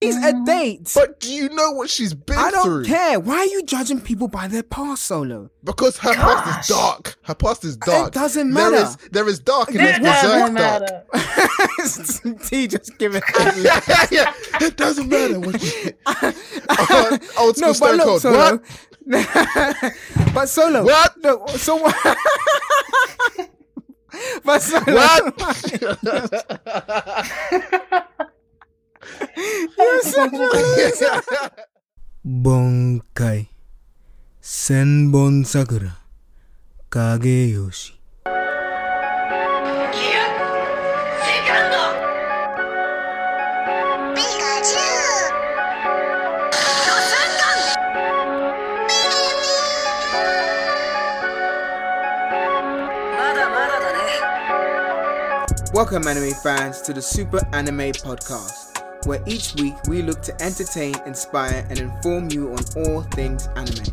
He's a date. But do you know what she's been I don't through? care. Why are you judging people by their past, Solo? Because her past is dark. Her past is dark. It doesn't matter. is there is dark and It there's doesn't berserk dark. matter. T just giving. yeah, yeah, it doesn't matter what you uh, old school no, but Stone look, Cold. Solo. What? but Solo. What? No, so what? but Solo. You're such a loser. Bankai Senbon Sakura Kageyoshi. Welcome, anime fans, to the Super Anime Podcast where each week we look to entertain, inspire, and inform you on all things anime.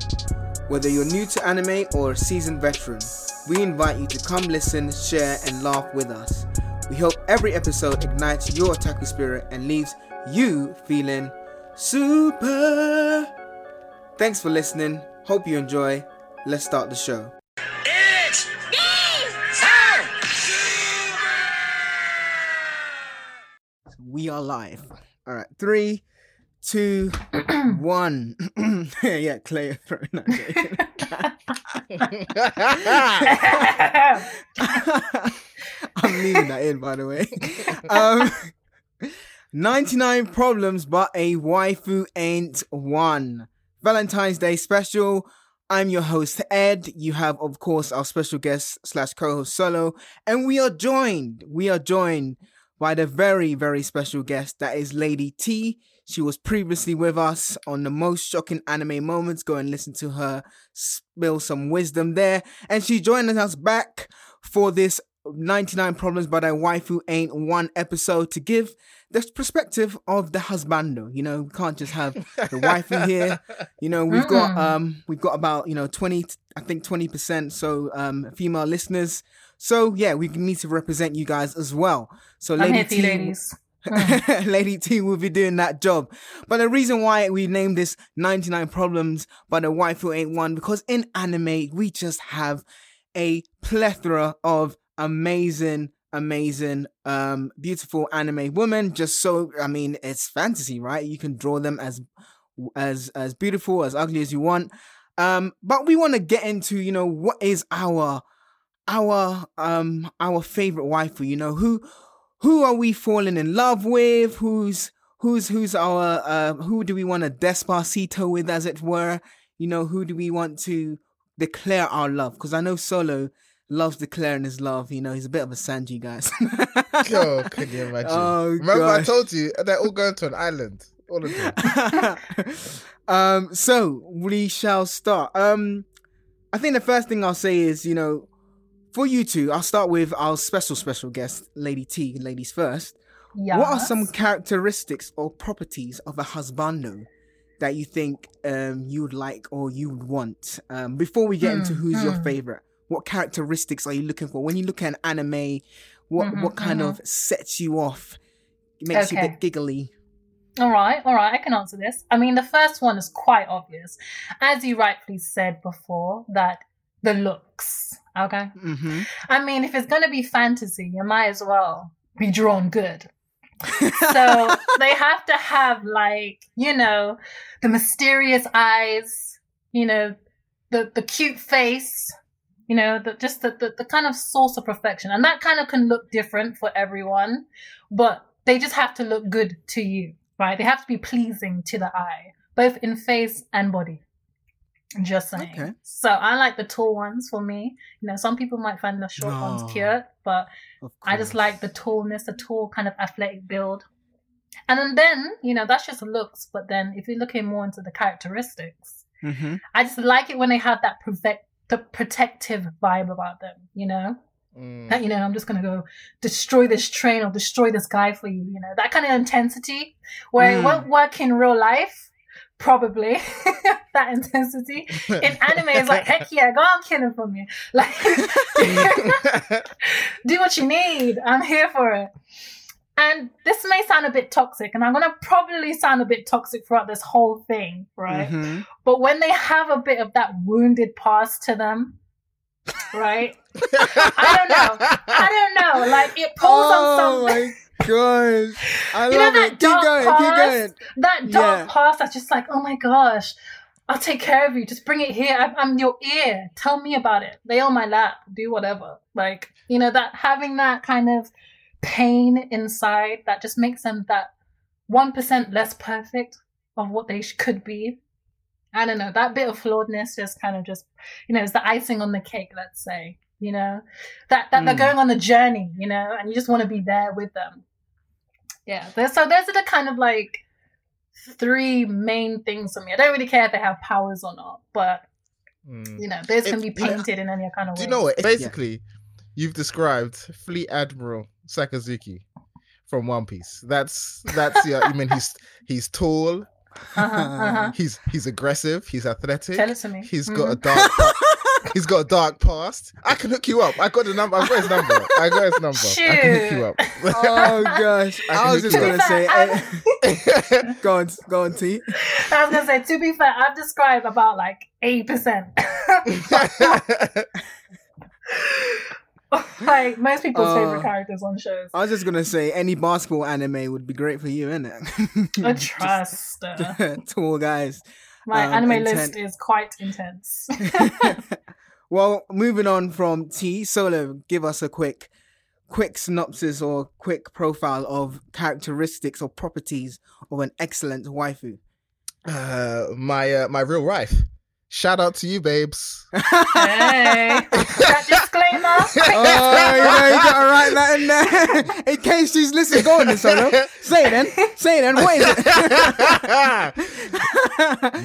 Whether you're new to anime or a seasoned veteran, we invite you to come listen, share, and laugh with us. We hope every episode ignites your otaku spirit and leaves you feeling super. Thanks for listening. Hope you enjoy. Let's start the show. We are live. All right, three, two, one. yeah, Clay. No, I'm. I'm leaving that in, by the way. Um, 99 problems, but a waifu ain't one. Valentine's Day special. I'm your host, Ed. You have, of course, our special guest slash co-host Solo, and we are joined. We are joined by the very, very special guest that is Lady T. She was previously with us on the most shocking anime moments. Go and listen to her spill some wisdom there. And she joined us back for this 99 Problems But a Waifu Ain't One episode to give the perspective of the husbando. You know, we can't just have the waifu here. You know, we've got um we've got about, you know, 20 I think 20% so um female listeners. So yeah, we need to represent you guys as well. So Lady you, T ladies. Lady T will be doing that job. But the reason why we named this 99 Problems by the Waifu Ain't One, because in anime, we just have a plethora of amazing, amazing, um, beautiful anime women. Just so, I mean, it's fantasy, right? You can draw them as, as, as beautiful, as ugly as you want. Um, but we want to get into, you know, what is our, our, um, our favorite waifu, you know, who, who are we falling in love with? Who's who's who's our uh who do we want to despacito with as it were? You know, who do we want to declare our love? Because I know Solo loves declaring his love. You know, he's a bit of a Sanji guys. Oh, can you imagine? Oh, Remember, I told you they're all going to an island. All of them. um, so we shall start. Um, I think the first thing I'll say is, you know, for you two, I'll start with our special special guest, Lady T, ladies first. Yes. What are some characteristics or properties of a husbando that you think um, you would like or you would want? Um, before we get into Hmm, who's your hmm. favorite, what characteristics are you looking for when you look at an anime? What Mhm, what kind mhm. of sets you off? Makes you a bit giggly. All right, all right, I can answer this. I mean, the first one is quite obvious. As you rightfully said before, that the looks, okay? hmm I mean, if it's going to be fantasy, you might as well be drawn good. So they have to have, like, you know, the mysterious eyes, you know, the, the cute face, you know, the, just the, the, the kind of source of perfection. And that kind of can look different for everyone, but they just have to look good to you, right? They have to be pleasing to the eye, both in face and body. Just saying. Okay. So I like the tall ones for me. You know, some people might find the short Oh. ones cute, but I just like the tallness, the tall kind of athletic build. And then, then, you know, that's just looks. But then if you're looking more into the characteristics, Mhm. I just like it when they have that protect, the protective vibe about them, you know? Mm. That, you know, I'm just going to go destroy this train or destroy this guy for you, you know? That kind of intensity where it Mm. won't work in real life, probably. that intensity. In anime, it's like, heck yeah, go on, kill him for me. Like, do what you need. I'm here for it. and this may sound a bit toxic, and I'm gonna probably sound a bit toxic throughout this whole thing, right? Mhm. But when they have a bit of that wounded past to them, right? I don't know. I don't know. Like it pulls Oh on something. Gosh. I You know love that it. Keep dark going, keep going. That dark Yeah. past that's just like, oh my gosh, I'll take care of you. Just bring it here. I'm, I'm your ear. Tell me about it. Lay on my lap. Do whatever. Like, you know, that having that kind of pain inside that just makes them that 1% less perfect of what they sh- could be. I don't know. That bit of flawedness just kind of just, you know, is the icing on the cake, let's say. You know, that, that they're Mm. going on the journey, you know, and you just want to be there with them. Yeah. So those are the kind of like three main things for me. I don't really care if they have powers or not, but Mm. you know, those can be painted in any kind of Do way. you know what? Basically, you've described Fleet Admiral Sakazuki from One Piece. That's that's yeah. I mean, he's he's tall. Uh-huh, uh-huh. He's he's aggressive. He's athletic. Tell it to me. He's got a dark. Pa- he's got a dark past. I can hook you up. I got the number. I got his number. I got his number. I can hook you up. Oh gosh. I I, was just gonna up. say To eh, go on go on T. I was gonna say, to be fair, I've described about like eighty percent. like most people's Uh, favorite characters on shows. I was just gonna say any basketball anime would be great for you, isn't I it? trust. uh, Just tall guys. My um, anime intent. list is quite intense. well, moving on from T, Solo, give us a quick, quick synopsis or quick profile of characteristics or properties of an excellent waifu. uh, my uh, my real wife. Shout out to you, babes. hey, that disclaimer. Oh, you know, you gotta write that in there in case she's listening. Go on, Solo. Say it then. Say it then. What is it?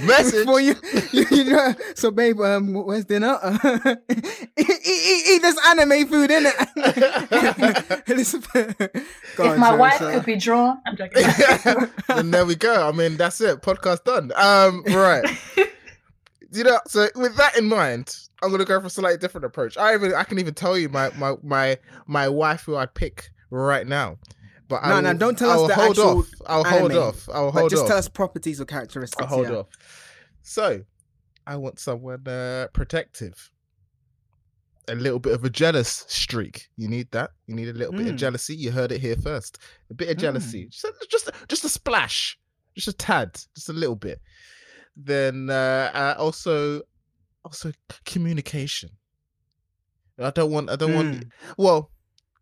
Message. For you, you, you know, so, babe, um, where's dinner? eat, eat, eat, eat this anime food, innit? Elizabeth. Go if on, my sorry, wife sorry. could be drawn, I'm joking. and there we go. I mean, that's it. Podcast done. Um, right. you know, so with that in mind, I'm gonna go for a slightly different approach. I even I can even tell you my my my my wife who I'd pick right now. But No, I no, don't tell us I will the hold actual off. I'll hold anime, off. I'll But hold just off. tell us properties or characteristics. I'll hold yeah. off. So, I want someone uh, protective. A little bit of a jealous streak. You need that. You need a little bit of Mm. jealousy. You heard it here first. A bit of jealousy. Mm. Just, a, just, just a splash. Just a tad. Just a little bit. Then uh, uh, also, also communication. I don't want. I don't want. Mm. Well,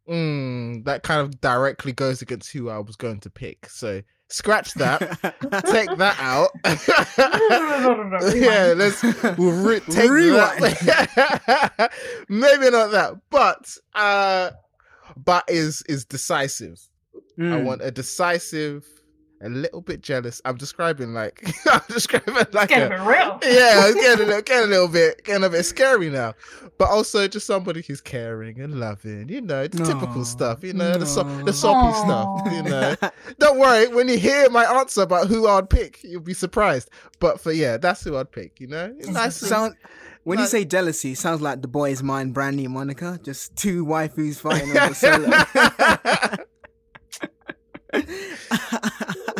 mm, that kind of directly goes against who I was going to pick. So scratch that. take that out. yeah, let's we'll re- take that. Maybe not that, but uh, but is is decisive. I Mm. want a decisive, a little bit jealous. I'm describing like I'm describing like Get a, real. yeah, it's getting a little, getting a little bit, getting a bit scary now. But also just somebody who's caring and loving, you know, the typical stuff, you know, the so, the soppy Aw. stuff, you know. Don't worry, when you hear my answer about who I'd pick, you'll be surprised. But for yeah, that's who I'd pick, you know. Nice. Sound, when you say jealousy, sounds like the Boy Is Mine, Brandy and Monica, just two waifus fighting over Solo.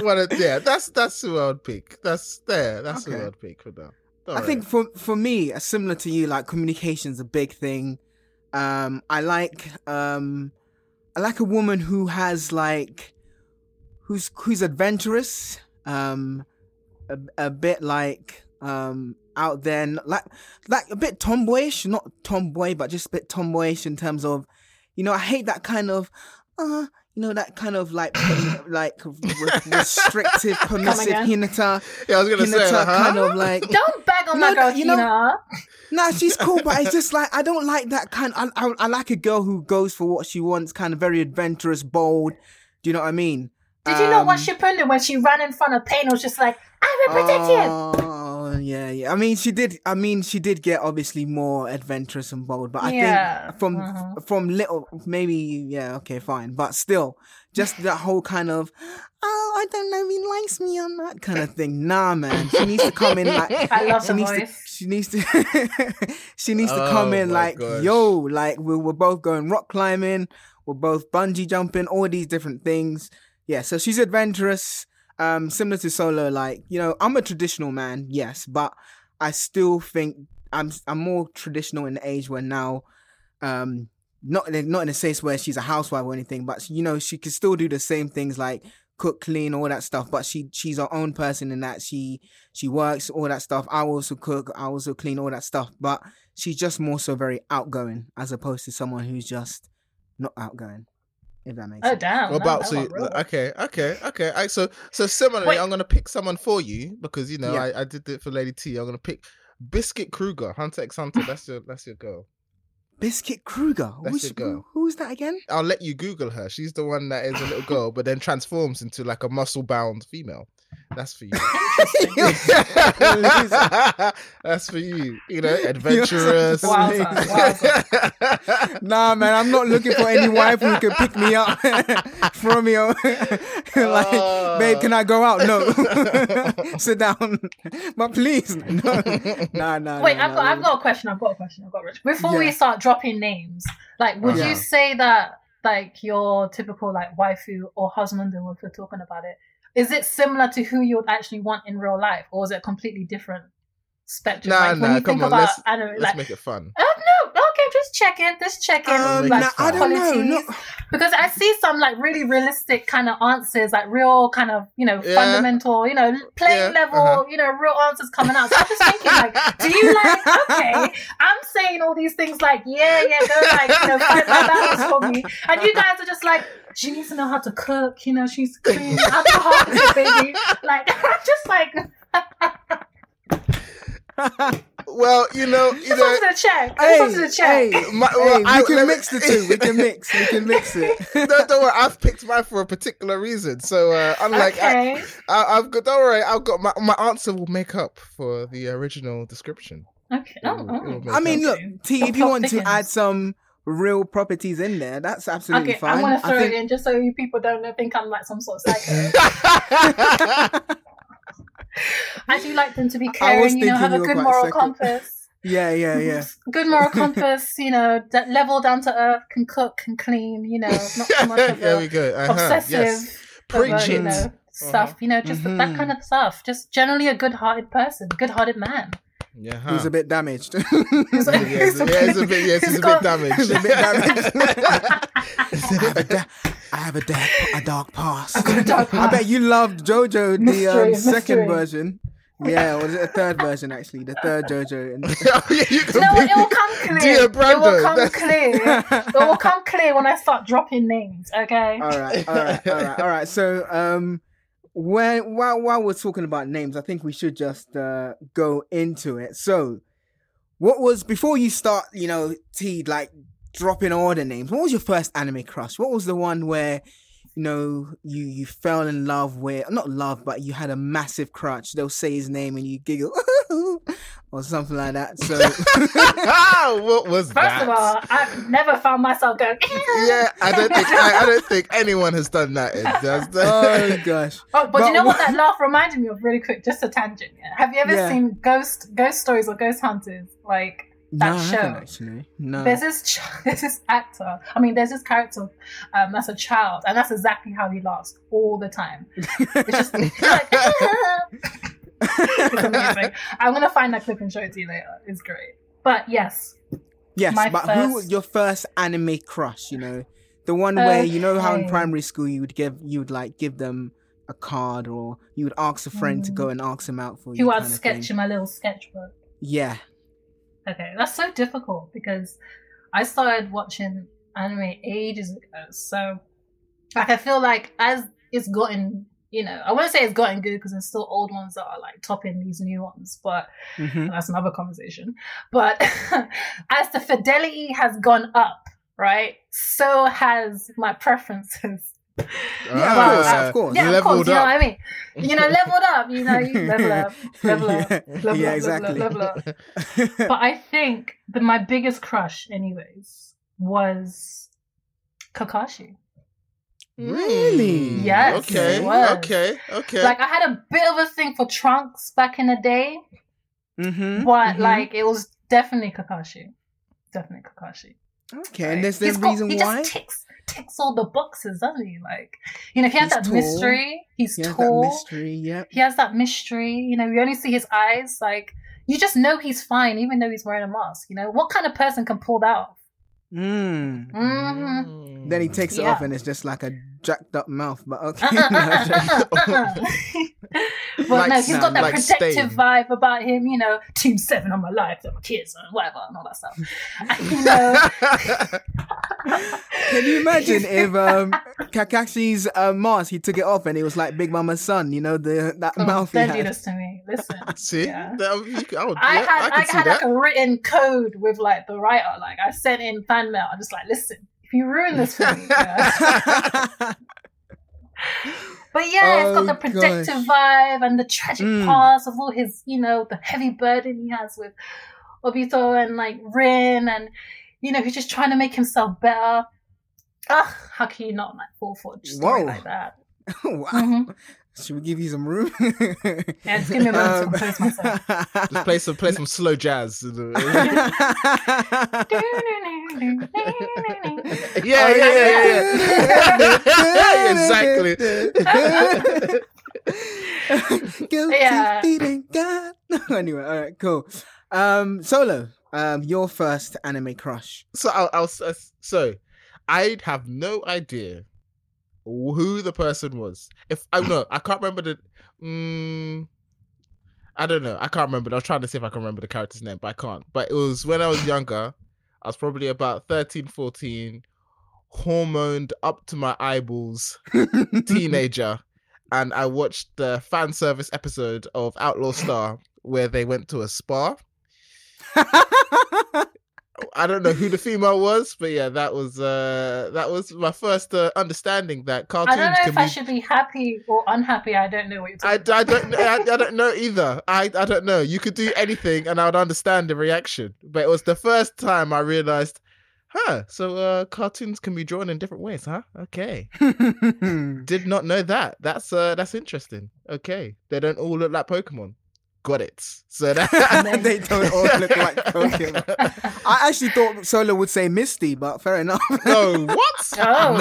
Well, it- yeah, that's that's who I'd pick. That's there. That's who Okay. I'd pick for now. Don't I worry. think for for me, uh, similar to you, like communication's a big thing. Um, I like um, I like a woman who has like who's who's adventurous, um, a, a bit like um out there, like like a bit tomboyish, not tomboy, but just a bit tomboyish in terms of, you know, I hate that kind of, uh, you know, that kind of like like restrictive, permissive again? Hinata, yeah, I was gonna say, Hinata huh? kind of like. Don't bag on No, my girl, you know- Tina. Nah, she's cool, but it's just like I don't like that kind. I, I I like a girl who goes for what she wants, kind of very adventurous, bold. Do you know what I mean? Did you not watch Um, Shippuden when she ran in front of Pain and was just like, I will protect you? Oh yeah, yeah. I mean, she did. I mean, she did get obviously more adventurous and bold, but I Yeah, think from mhm. from little, maybe yeah, okay, fine, but still, just that whole kind of, oh, I don't know, if he likes me on that kind of thing. Nah, man, she needs to come in like I love she the needs to she needs to she needs to come Oh in like gosh. yo like we're, we're both going rock climbing we're both bungee jumping, all these different things. Yeah, so she's adventurous, um, similar to Solo. Like you know, I'm a traditional man, yes, but I still think I'm I'm more traditional in the age where now, um, not in, not in a sense where she's a housewife or anything, but you know she can still do the same things like cook, clean, all that stuff. But she she's her own person in that she she works all that stuff. I also cook, I also clean all that stuff. But she's just more so very outgoing as opposed to someone who's just not outgoing. If that makes Oh sense. damn! What no, about that so? Uh, okay, okay, okay. I, so so similarly, Wait. I'm gonna pick someone for you because you know Yeah. I, I did it for Lady T. I'm gonna pick Biscuit Kruger, Hunter x Hunter. That's your that's your girl. Biscuit Kruger. That's Who's, your girl. who- who's that again? I'll let you Google her. She's the one that is a little girl, but then transforms into like a muscle bound female. That's for you. That's for you. You know, adventurous. Wowza, wowza. Nah, man, I'm not looking for any wife who can pick me up from me. like, babe, can I go out? No, sit down. But please, no, nah, nah. Wait, nah, I've nah, got, I've got a question. I've got a question. I've got a question. Before we start dropping names, like, would Yeah. you say that like your typical like waifu or husband, or if we're talking about it, is it similar to who you would actually want in real life, or is it a completely different spectrum? Nah, like, when nah, you think come on, about let's- Let's like, make it fun. oh no, okay, just checking, just checking, Um, like nah, I don't know. No, because I see some like really realistic kind of answers, like real kind of you know Yeah. fundamental, you know plain Yeah, level, uh-huh. you know real answers coming out. So I'm just thinking like, do you like? Okay, I'm saying all these things like, yeah, yeah, go like you know fight my battles for me, and you guys are just like. She needs to know how to cook, you know. She's clean, alcohol, baby. Like I'm just like, Well, you know, you just know. wanted to check. I hey, just wanted to check. hey, My- hey, well, we I- can let me- mix the two. We can mix. We can mix it. no, don't worry. I've picked mine for a particular reason. So, uh, unlike I, okay. I, I've got. Don't worry. I've got my my answer will make up for the original description. Okay. It Oh, will- oh. it will make I mean, look, T. If you Plot want to add some real properties in there, that's absolutely Okay, fine. I'm gonna throw I think, it in just so you people don't know- think I'm like some sort of psycho. I do like them to be caring, you know, have a you good moral compass. yeah, yeah, yeah. Good moral compass, you know, that level down to earth, can cook, can clean, you know, not too much of there a we go. Uh-huh. obsessive, Yes. Preach you know, stuff, you know, just that Mhm. kind of stuff. Just generally a good-hearted person, good-hearted man. Yeah. Who's a bit damaged. Who's Yeah, it's a, yeah, it's a bit. Yes, it's He's a bit damaged. It's a bit damaged. I have a, da- I have a, dark, a dark past. I've got a dark I bet you loved JoJo, the Mystery, um, mystery. second version. Yeah, or was it a third version actually? The third JoJo. And- Oh, yeah, you can No, it will come clear. Dear it will come that's- clear. It will come clear when I start dropping names. Okay. all right, all right, all right, all right. So, um, when while while we're talking about names, I think we should just uh, go into it. So, what was before you start? You know, T like dropping all the names. What was your first anime crush? What was the one where? You know, you you fell in love with not love, but you had a massive crush. They'll say his name and you giggle or something like that. So what was First that? of all, I've never found myself going. yeah, I don't think I, I don't think anyone has done that. It does. oh gosh, Oh, but, But you know what what- that laugh reminded me of? Really quick, just a tangent. Yeah. Have you ever Yeah. seen Ghost Ghost Stories or Ghost Hunters? Like That no, show. actually. No. there's this ch- there's this actor. I mean, there's this character um, that's a child, and that's exactly how he laughs all the time. It's just like, it's amazing. I'm gonna find that clip and show it to you later. It's great. But yes, Yes, but who first- your first anime crush? You know, the one where you know how in primary school you would give you would like give them a card or you would ask a friend to go mm. and ask them out for you. who I'd sketch in my little sketchbook. Yeah. Okay, that's so difficult because I started watching anime ages ago. So, like, I feel like as it's gotten, you know, I wouldn't say it's gotten good because there's still old ones that are like topping these new ones, but hmm that's another conversation. But as the fidelity has gone up, right, so has my preferences. Yeah, of course, Ah, of course. Yeah, of leveled course, you know what I mean. You know, leveled up. You know, you level up, level up, yeah, level yeah, up, exactly. level up, level up. but I think that my biggest crush, anyways, was Kakashi. Really? Mm, Yes, Okay. Okay. Okay. Like I had a bit of a thing for Trunks back in the day, hmm but like it was definitely Kakashi. Definitely Kakashi. okay, and there's the He's got- reason he just ticks ticks all the boxes, doesn't he? Like, you know, he has He's that tall. mystery. He's He has that tall. mystery. Yeah. He has that mystery. You know, you only see his eyes. Like, you just know he's fine, even though he's wearing a mask. You know, what kind of person can pull that off? Mm. Mhm. Then he takes it Yeah. off and it's just like a jacked up mouth. But okay. well, Like no, he's got that like protective vibe about him, you know, Team Seven on my life, and my kids, and whatever, and all that stuff. And, you know, Can you imagine if um, Kakashi's uh, mask, he took it off and it was like Big Mama's son, you know, the that oh, mouth he don't do this to me. Listen. See, Yeah. That- I, would, I yeah, had I I, had that. like a written code with like the writer. Like I sent in fan mail. I'm just like, listen, if you ruin this for me. But yeah, it's got the Oh, protective gosh. vibe and the tragic Mm. past of all his, you know, the heavy burden he has with Obito and like Rin, and you know, he's just trying to make himself better. Ugh, how can you not like fall for a story Whoa. like that? wow. Mhm. Should we give you some room? Yeah, just give me a moment to Um, compose myself. Just play some play some slow jazz. yeah, Oh, yeah, yeah, yeah. yeah. exactly. Guilty Yeah. feet God. anyway, all right, cool. Um, Solo, um, your first anime crush. So I'll, I'll uh, so I'd have no idea who the person was. If I no, I can't remember the. Mm, I don't know. I can't remember. I was trying to see if I can remember the character's name, but I can't. But it was when I was younger. I was probably about 13, 14, hormoned up to my eyeballs, teenager, and I watched the fan service episode of Outlaw Star where they went to a spa. I don't know who the female was, but yeah, that was uh that was my first uh, understanding that cartoons. I don't know can if be. I should be happy or unhappy. I don't know what you're I, talking I about. don't I, I don't know either. I I don't know. You could do anything, and I would understand the reaction. But it was the first time I realized, huh? So uh, cartoons can be drawn in different ways, huh? Okay, did not know that. That's uh that's interesting. Okay, they don't all look like Pokemon. Got it. So that they don't all look like Pokemon. I actually thought Solo would say Misty, but fair enough. No, what? Oh.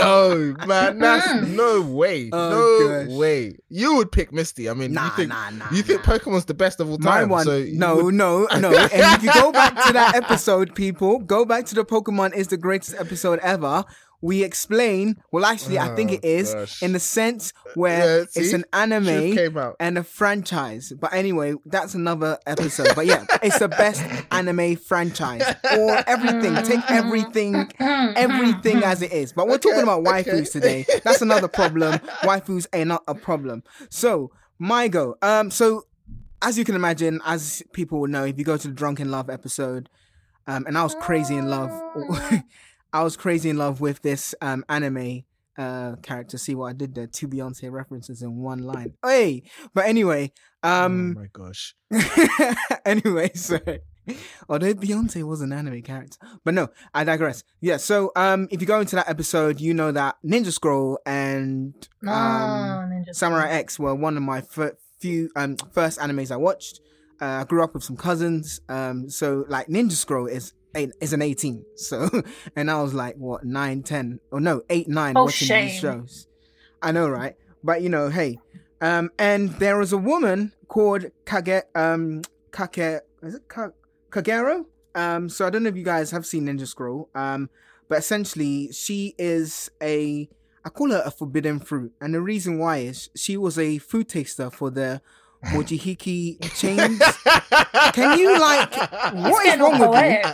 No, man, that's Mm. no way. Oh, no gosh. way. You would pick Misty. I mean, nah, you think nah, nah. you think nah. Pokemon's the best of all My time? one, so no, would- no, no. And if you go back to that episode, people, go back to the Pokemon is the greatest episode ever. We explain. Well, actually, I think Oh, it is gosh. in the sense where Yeah, it's an anime came out. and a franchise. But anyway, that's another episode. But yeah, it's the best anime franchise. Or everything. Take everything, everything as it is. But we're talking about waifus okay. today. That's another problem. Waifus are not a problem. So, my go. Um, so as you can imagine, as people will know, if you go to the Drunken Love episode, um, and I was crazy in love. I was crazy in love with this um anime uh character. See what I did there? Two Beyonce references in one line. Hey, but anyway, um, oh my gosh. anyway, sorry. Although Beyonce was an anime character, but no, I digress. Yeah, so um, if you go into that episode, you know that Ninja Scroll and No, um, Ninja Samurai X were one of my fir- few um first animes I watched. Uh, I grew up with some cousins, um, so like Ninja Scroll is eight, is an eighteen. So, and I was like what nine, ten, or no, eight, nine, Oh, watching these shame. shows. I know, right? But you know, hey, um, and there was a woman called Kage, um, Kake, is it Ka- Kagero? Um, so I don't know if you guys have seen Ninja Scroll, um, but essentially she is a I call her a forbidden fruit, and the reason why is she was a food taster for the Mojihiki chains. Can you like what is wrong all with you?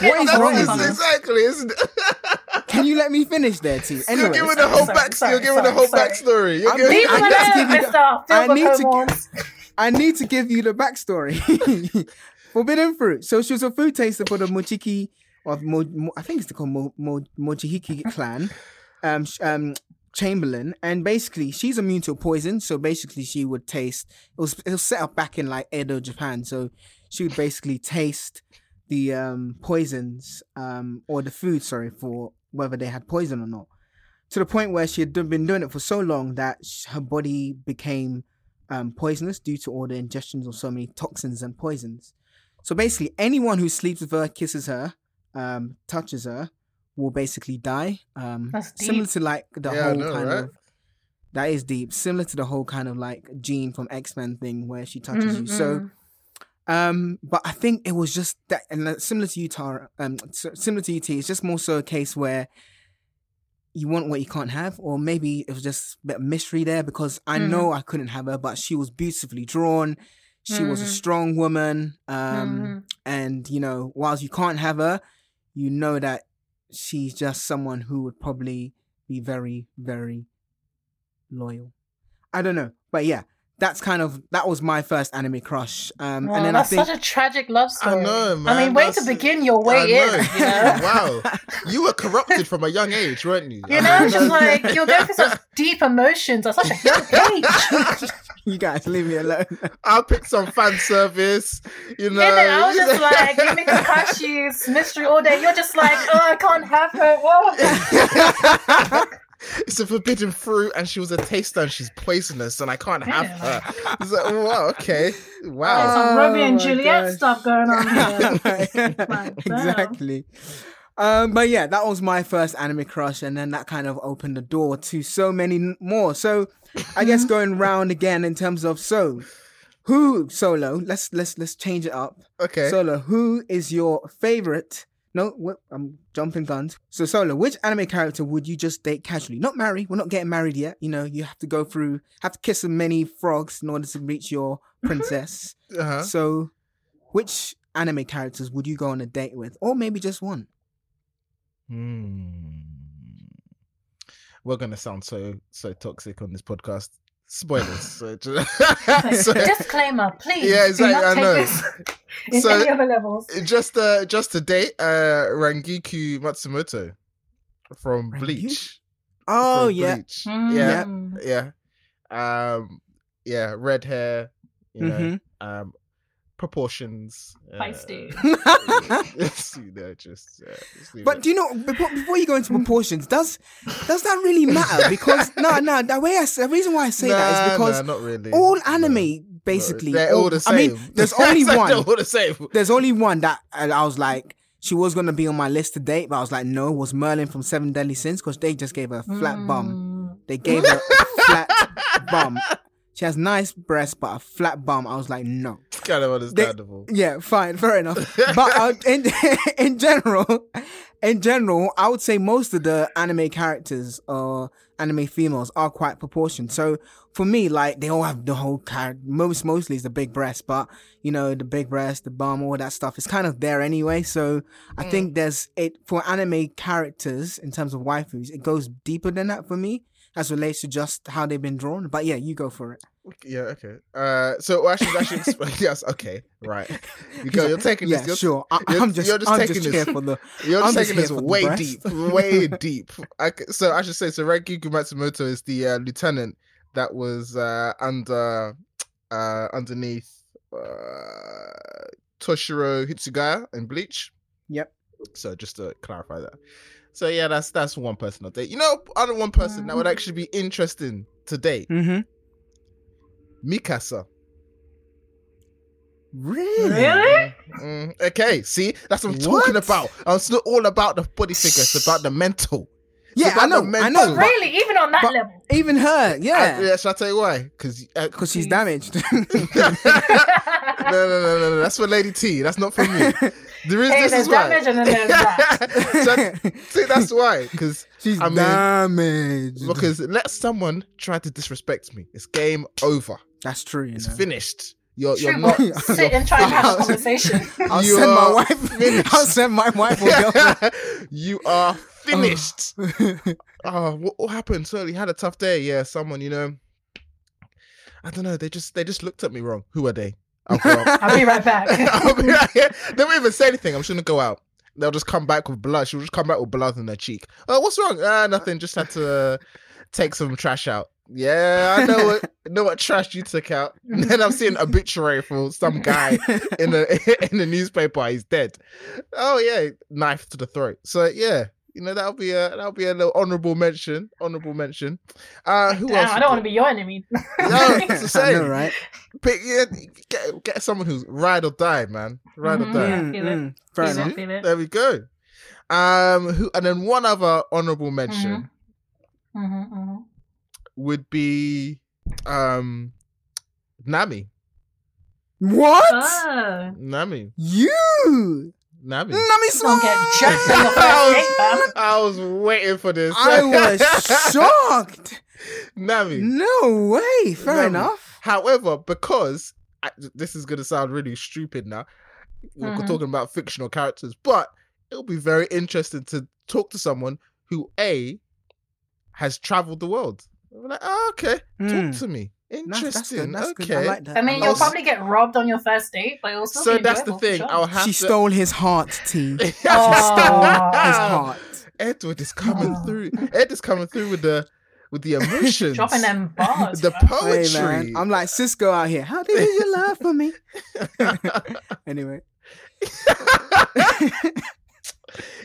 What is wrong with you? exactly, isn't it? Can you let me finish there, T? you're Anyway, giving the whole sorry, back. sorry, you're giving the sorry, whole sorry. backstory. You're I'm giving, Leave I him need to give you the- Mr. I need to I need to give you the backstory. Forbidden fruit. So she was a food taster for the Mochiki, of Mo, Mo- I think it's called Mo, Mo, Mochihiki clan, um, um, Chamberlain, and basically she's immune to poison. So basically, she would taste. It was it was set up back in like Edo, Japan. So she would basically taste the um poisons, um, or the food, sorry, for whether they had poison or not. To the point where she had been doing it for so long that her body became um, poisonous due to all the ingestions of so many toxins and poisons. So basically, anyone who sleeps with her, kisses her, um, touches her, will basically die. Um, That's similar to like the Yeah, whole know, kind right? of that is deep. Similar to the whole kind of like Jean from X Men thing where she touches you. So, um, but I think it was just that, and uh, similar to you, Tara, um, s- similar to you, T. It's just more so a case where you want what you can't have, or maybe it was just a bit of mystery there because I Mhm. know I couldn't have her, but she was beautifully drawn. She was a Mhm. strong woman, um, Mhm. and you know, whilst you can't have her, you know that she's just someone who would probably be very, very loyal. I don't know, but yeah, that's kind of that was my first anime crush. Um, Wow, and then I that's think such a tragic love story. I story. know, I mean, way to begin your way I in. know. You know, wow, you were corrupted from a young age, weren't you? you know, just like you're going through such deep emotions at such a young age. you guys leave me alone. I'll pick some fan service, you know. And then I was just like, you me Kakashi's mystery all day. You're just like, oh, I can't have her. Oh. It's a forbidden fruit, and she was a taster, and she's poisonous, and I can't have her. It's like, oh, wow, okay, There's wow. some Romeo and Juliet gosh. stuff going on here. Like, exactly. Um, but yeah, that was my first anime crush, and then that kind of opened the door to so many more. So, I guess Mm-hmm. going round again in terms of so, who solo? Let's let's let's change it up. Okay, Solo, who is your favorite? No, I'm jumping guns. So, Solo, which anime character would you just date casually? Not marry. We're not getting married yet. You know, you have to go through, have to kiss many frogs in order to reach your princess. uh-huh. So, which anime characters would you go on a date with, or maybe just one? Hmm. We're gonna sound so so toxic on this podcast. Spoilers. so, just- so- Disclaimer, please. Yeah, exactly, Do not I know. this in So- any other levels. just uh just to date uh Rangiku Matsumoto from Rangiku? Bleach. Oh From yeah, Bleach. Yeah, Mm. yeah. Um yeah, red hair, you know, Mhm. um proportions. uh, Feisty. yes, you know, just, uh, just but it. do you know before, before you go into proportions, does does that really matter? Because no, no, the way I say, the reason why I say that is because nah, not really. all No. anime basically, they're all all- the same. I mean, there's only like one. They're all the same. There's only one that I, I was like, she was gonna be on my list to date, but I was like, no, was Merlin from Seven Deadly Sins because they just gave her a flat bum. Mm. They gave her a flat bum. She has nice breasts, but a flat bum. I was like, no. It's kind of understandable. Yeah, fine, fair enough. But uh, in in general, in general, I would say most of the anime characters or anime females are quite proportioned. So for me, like they all have the whole character. Most mostly is the big breast, but you know the big breast, the bum, all that stuff is kind of there anyway. So I Mm. think there's it for anime characters in terms of waifus. It goes deeper than that for me. As relates to just how they've been drawn, but yeah, you go for it. Yeah, okay. Uh, so I should, I should explain. yes, okay, right. You go, you're taking yeah, this. You're, sure. I, you're- I'm just, you're just I'm taking just this- for the You're just just taking this here for the way deep, way deep. I so I should say, so Rangiku Matsumoto is the uh, lieutenant that was uh, under uh, underneath uh, Toshiro Hitsugaya in Bleach. Yep. So just to clarify that. So yeah, that's that's one person I'll date. You know, other one person that would actually be interesting to date. Mm-hmm. Mikasa. Really? Really? Mm, okay, see, that's what I'm What? talking about. It's not all about the body figure; it's about the mental. Yeah, I know. the I know. Oh, really? Even on that but- level? Even her, Uh, yeah, yeah, shall I tell you why? Because uh, because she's damaged. no, no, no, no, no, that's for Lady T. That's not for me. There is hey, this there's is why. damage and then there's that. so, see, that's why. Because she's I mean- damaged. because let someone try to disrespect me, it's game over. that's true. You It's know. finished. You're you're True, not. but sit and try and have a conversation. I'll You send my are wife. finished. I'll send my wife or girlfriend. you are finished. oh, ah, what, what happened? So you had a tough day. Yeah, someone, you know. I don't know. They just they just looked at me wrong. Who are they? I'll be right back. I'll be right here. They won't even say anything. I'm just gonna go out. They'll just come back with blood. She'll just come back with blood on their cheek. Oh, what's wrong? Ah, nothing. Just had to take some trash out. Yeah, I know what know what trash you took out. then I'm seeing obituary for some guy in the in the newspaper. He's dead. Oh yeah, knife to the throat. So yeah, you know that'll be a that'll be a little honorable mention. Honorable mention. Uh, who Damn, else? I don't want to be your enemy. No, it's the I know, same. right? Pick, yeah, get get someone who's ride or die, man. Ride or Mhm. die. Yeah, Mm, feel it. mm, fair Feel enough. it. There we go. Um, who and then one other honorable mention Mm-hmm, mm-hmm. would be um Nami. What? Oh. Nami. You? Nami. Nami Don't get Swan? jacked on your first. I was waiting for this. I was shocked. Nami. No way. Fair Nami. enough. However, because I, this is going to sound really stupid now, we're Mhm. talking about fictional characters, but it'll be very interesting to talk to someone who a has traveled the world. I'm like, oh, okay, Hmm. talk to me. That's, that's Interesting. good. That's okay. good. I like that. I mean, you'll that. probably get robbed on your first date, but it'll still so be that's the thing. sure. I'll have She to. stole his heart, T. She stole Aw. his heart. Edward is coming Oh. through. Ed is coming through with the with the emotions, Dropping them bars. the bruh. poetry. Hey man, I'm like Cisco out here. How did you love for me? anyway,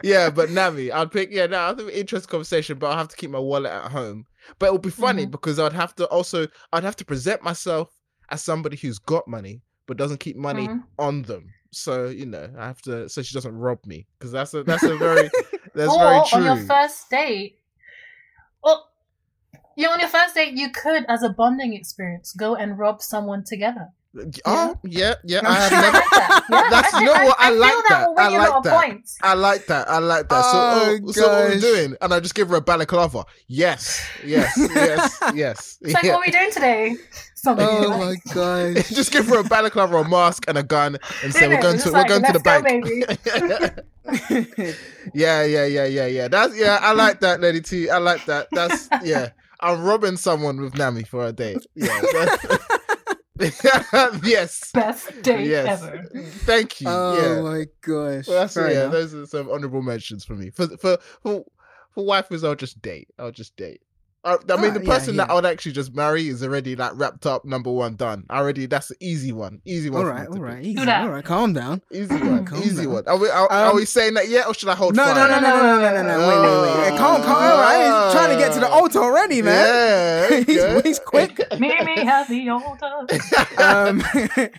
yeah, but Nami, I'd pick. Yeah, no, I think interesting conversation, but I'll have to keep my wallet at home. But it would be funny Mhm. because I'd have to also I'd have to present myself as somebody who's got money but doesn't keep money Mhm. on them. So you know, I have to so she doesn't rob me because that's a that's a very that's or very true. on your first date. Well, you know, on your first date, you could, as a bonding experience, go and rob someone together. Oh yeah, yeah, I I have never. like that. Yeah, That's- I, you know think- what? I like that. that. I like that. Points. I like that. I like that. So, Oh, oh, so what are we doing? And I just give her a balaclava. Yes, yes, yes, yes. It's like, yeah. what are we doing today? Something oh like- my god! just give her a balaclava, a mask, and a gun, and say You we're going to like, we're going to the go, bank. yeah, yeah, yeah, yeah, yeah. That's yeah. I like that, Lady T. I like that. That's yeah. I'm robbing someone with Nami for a date. Yeah. That's- yes. Best date Yes. ever. Thank you. oh yeah. my gosh. Well, that's Fair yeah. enough. Those are some honorable mentions for me. For for for for waifus, I'll just date. I'll just date. I, I mean, Ah, the yeah, person that. I would actually just marry is already like wrapped up, number one done. Already, that's the easy one. Easy one. All for me right, to all do. easy. Do that. All right, calm down. Easy one. Calm easy down. one. Are we, are, are Um, we saying that yet, or should I hold No, fire? no, no, no, no, no, no, no, no. Wait, wait, wait. Hey, calm, calm. All right, he's trying to get to the altar already, man. Yeah, He's- he's quick. Meet me at the altar. um,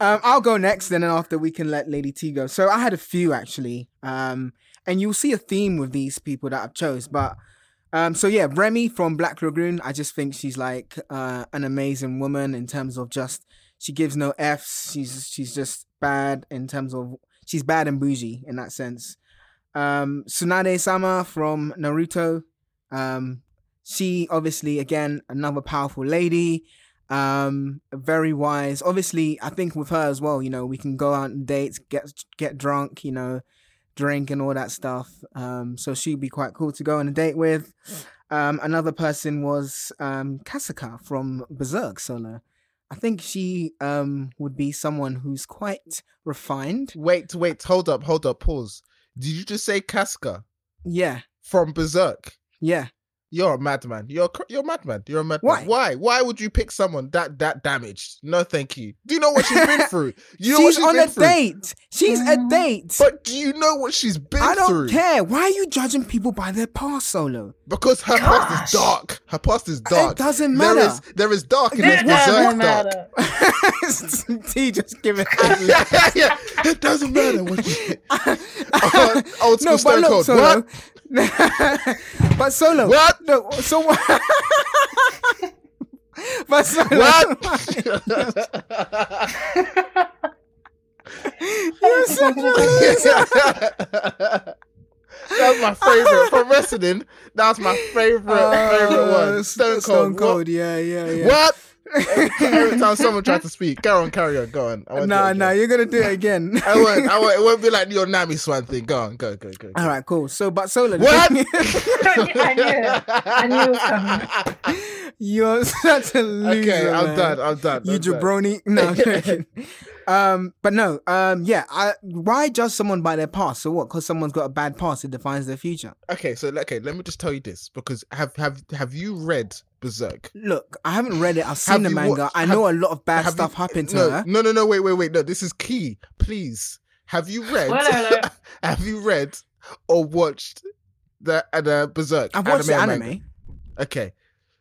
um, I'll go next, then, and after we can let Lady T go. So I had a few actually, um, and you'll see a theme with these people that I've chose. But um, so yeah, Revy from Black Lagoon. I just think she's like uh, an amazing woman in terms of just she gives no f's. She's she's just bad in terms of she's bad and bougie in that sense. Um, Tsunade Sama from Naruto. Um, she obviously again another powerful lady um very wise obviously i think with her as well you know we can go out on dates get get drunk you know drink and all that stuff. Um so she'd be quite cool to go on a date with. Um another person was um Casca from berserk solo. I think she um would be someone who's quite refined. Wait, wait, hold up, hold up, pause. Did you just say Casca yeah. From Berserk? yeah You're a madman. You're a, you're a madman. You're a madman. Why? Why? Why would you pick someone that that damaged? No, thank you. Do you know what she's been through? You know she's she's on a through? date she's a Mm. date But do you know what she's been through? i don't through? care why are you judging people by their past solo Because her past is dark. Her past is dark. It doesn't matter. is there is dark and It there's berserk doesn't dark. matter. T just give it. yeah, yeah, it doesn't matter what you. old, old school no, but Stone look, Cold. solo. What? but solo. What? No, so what? but solo. What? You're such a loser. that was my favorite from wrestling. That's my favorite favorite Uh, one. Stone Cold. Stone What? Cold. Yeah, yeah, yeah. What? Every time someone tried to speak, carry on, carry on, go on. No, won't Nah, it nah, again. you're gonna do it again. I won't. I won't. It won't be like your Nami Swan thing. Go on, go, go, go. go. All right, cool. So, but solo. What? I knew it. I knew it was. You're such a loser. okay, I'm man. done. I'm done. You I'm done. jabroni. No, um, but no, um, yeah. I, why judge someone by their past? So what? Because someone's got a bad past, it defines their future. Okay, so okay, let me just tell you this because have have have you read Berserk? Look, I haven't read it. I've seen Have the manga. watched- I have- know a lot of bad stuff you, happened to no, her. No, no, no, wait, wait, wait, no. This is key. Please, have you read? Spoiler have you read or watched the uh, the Berserk? I've watched the anime. manga? Okay,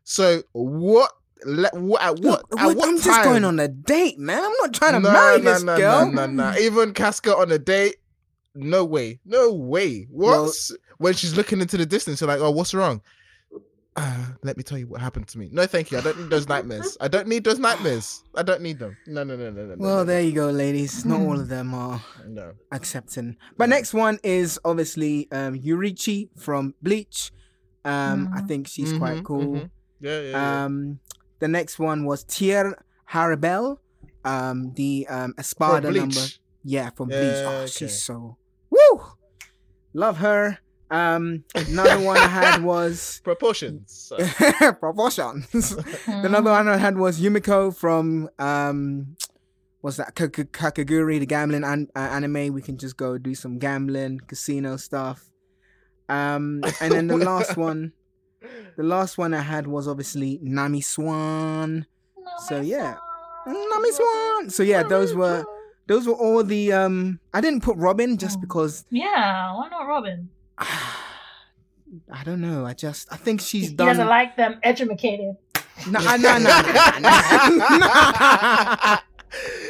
so what? Le, what at what? Look, at what- what I'm time? just going on a date, man. I'm not trying to no, marry no, this no, girl. No, no, no. Even Casca on a date. no way, no way. Well- when she's looking into the distance? You're like, oh, what's wrong? Uh, let me tell you what happened to me. No, thank you. I don't need those nightmares. I don't need those nightmares. I don't need them. No, no, no, no, no. no, Well, no, there you go, ladies. Not all of them are no. accepting. But next one is obviously um, Yoruichi from Bleach. Um, I Mhm. think she's quite Mhm, cool. mhm. Yeah, yeah, yeah. Um, the next one was Tier Harribel, um, the um, For Espada number. Yeah, from Bleach. Oh, okay. she's so woo. Love her. Um, another one I had was Proportions. proportions. Another one I had was Yumeko from um, what's that? Kak- Kakegurui, the gambling an- uh, anime. We can just go do some gambling, casino stuff. Um, and then the last one, the last one I had was obviously Nami Swan. So, yeah. Nami Swan. So yeah, those were those were all the um. I didn't put Robin just because Yeah, why not Robin? I don't know. I just I think she's he done. doesn't like them educated. no, no, no, no, no, no.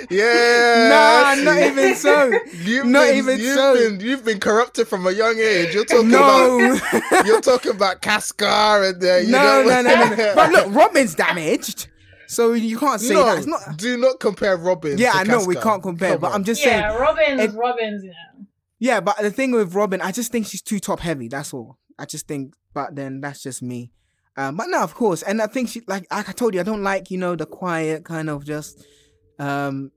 yeah. Nah, not even so. You've Not been, even you've so. Been, you've been corrupted from a young age. You're talking about No, you're talking about Casca and uh, no, know, no, no, no, no. But look, Robin's damaged, so you can't say no, that. It's not. do not compare Robin. Yeah, to I know we can't compare, Come but on. I'm just saying. Yeah, Robin's it- Robin's. Yeah. Yeah, but the thing with Robin, I just think she's too top heavy. That's all. I just think, but then that's just me. Um, but no, of course, and I think she like like I told you, I don't like you know the quiet kind of just. Um,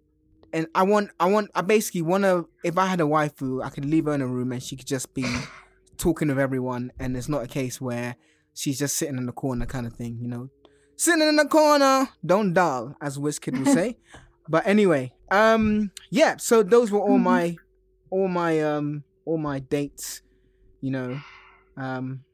and I want, I want, I basically want to. If I had a waifu, I could leave her in a room and she could just be talking with everyone, and it's not a case where she's just sitting in the corner kind of thing, you know, sitting in the corner, don't dull, as Wizkid would say. but anyway, um, yeah. So those were all Mhm. my, all my, um, all my dates, you know, um.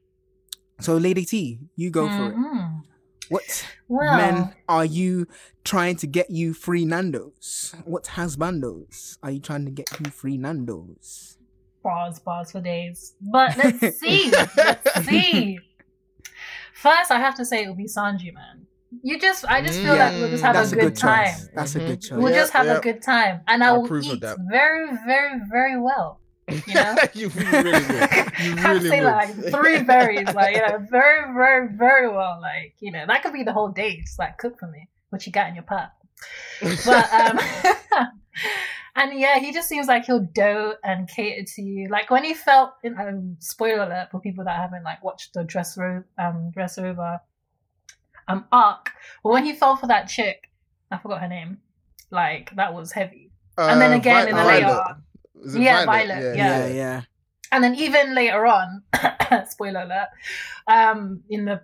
So, Lady T, you go for it. Mhm. What Well, men are you trying to get you free Nando's? What has husbandos are you trying to get you free Nando's? bars, bars for days. But let's see. let's see. First, I have to say it will be Sanji, man. You just, I just feel like we'll just have That's a a good, good time. choice. That's a Mhm. good choice. We'll Yeah, just have yeah. a good time, and I I will approve of eat that. very, very, very well. You know, you really will. You I have to really say will. like three berries, like you know, very, very, very well. Like you know, that could be the whole day. Just like cook for me what you got in your pot. But um, and yeah, he just seems like he'll dote and cater to you. Like when he felt, in, um, spoiler alert for people that haven't like watched the dress robe, um, dress over, um, arc. But when he fell for that chick, I forgot her name. Like that was heavy. And then Uh, again in the Vi- later Violet. arc. Is it Yeah, Violet, Yeah, Yeah. yeah. And then even later on, spoiler alert, um, in the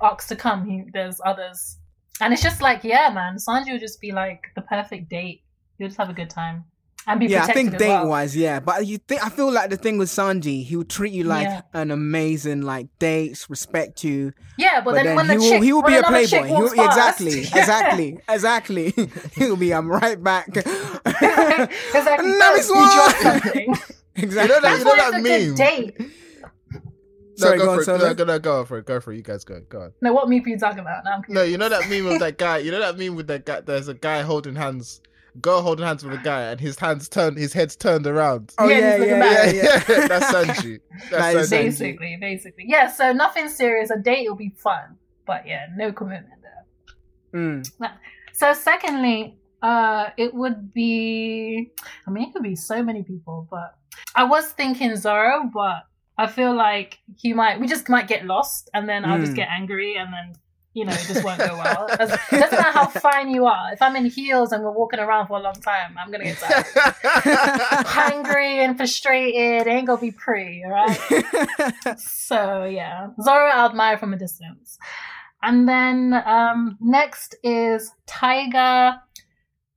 arcs to come, he, there's others. And it's just like, yeah, man, Sanji will just be like the perfect date. You'll just have a good time. And be Yeah, I think as date well. wise, yeah. But you think I feel like the thing with Sanji, he would treat you like Yeah. an amazing like dates, respect you. Yeah, but, then, when the he will chick, he will be a playboy. He will, exactly, Yeah. exactly, exactly. He'll be I'm right back. exactly. Nami So, you drop Swan! something. exactly. You know that- That's you know why that it's a good meme? date. No, Sorry, go, go on, for it. No, go, no, go for it. Go for it. You guys go. Go on. No, what meme are you talking about? Now I'm No, you know that meme of that guy. You know that meme with that guy. There's a guy holding hands, girl holding hands with a guy, and his hands turned, his head's turned around. Oh Yeah, yeah, he's looking yeah, yeah, yeah, yeah. that's Sanji. That That's is Sanji. Sanji. basically, basically. Yeah, so nothing serious. A date will be fun, but yeah, no commitment there. Mm. So secondly, uh, it would be. I mean, it could be so many people, but I was thinking Zoro, but I feel like he might. We just might get lost, and then I'll just Mm. get angry, and then you know it just won't go well. It doesn't matter how fine you are. If I'm in heels and we're walking around for a long time, I'm gonna get tired. Hungry and frustrated, ain't gonna be pretty, alright? So yeah, Zoro I admire from a distance. And then um, next is Taiga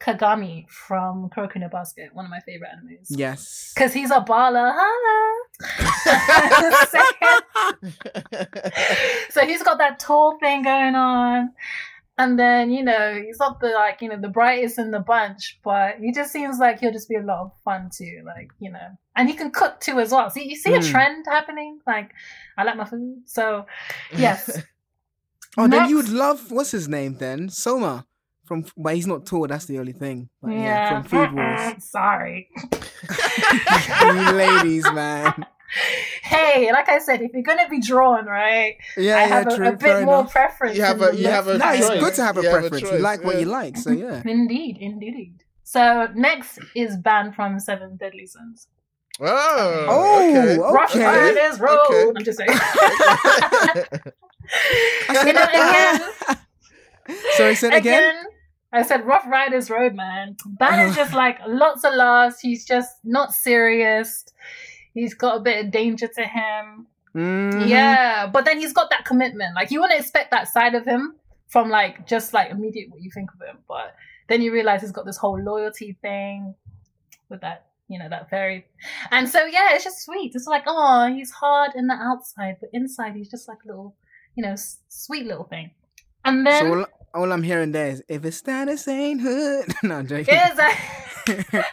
Kagami from Kuroko no Basket, one of my favorite animes. yes. Because he's a baller. so he's got that tall thing going on. And then, you know, he's not the like, you know, the brightest in the bunch, but he just seems like he'll just be a lot of fun too. Like, you know. And he can cook too as well. See you see a Mm. trend happening? Like, I like my food. So yes. Oh, then you would love what's his name then? Soma From but he's not tall. That's the only thing. But yeah, from Food Wars. Sorry. ladies, man. Hey, like I said, if you're gonna be drawn, right? Yeah, I yeah, have a, true. a fair bit more enough. preference. You have a- the you have a looks No, it's good to have a You have a preference. you choice, like what you like, so yeah. Indeed, indeed. So next is Ban from Seven Deadly Sins. Oh, Oh, okay. Rough Okay. Riders Road. Okay. I'm just saying. You know, again, Sorry, say it again. I said Rough Riders Road, man. Is just like lots of laughs. He's just not serious. He's got a bit of danger to him. Mhm. Yeah, but then he's got that commitment. Like you wouldn't expect that side of him from like just like immediate what you think of him, but then you realize he's got this whole loyalty thing with that, you know, that very. And so yeah, it's just sweet. It's like oh, he's hard in the outside, but inside he's just like a little, you know, s- sweet little thing. And then So all, I'm hearing there is if it's status ain't hood. no, I'm joking. is that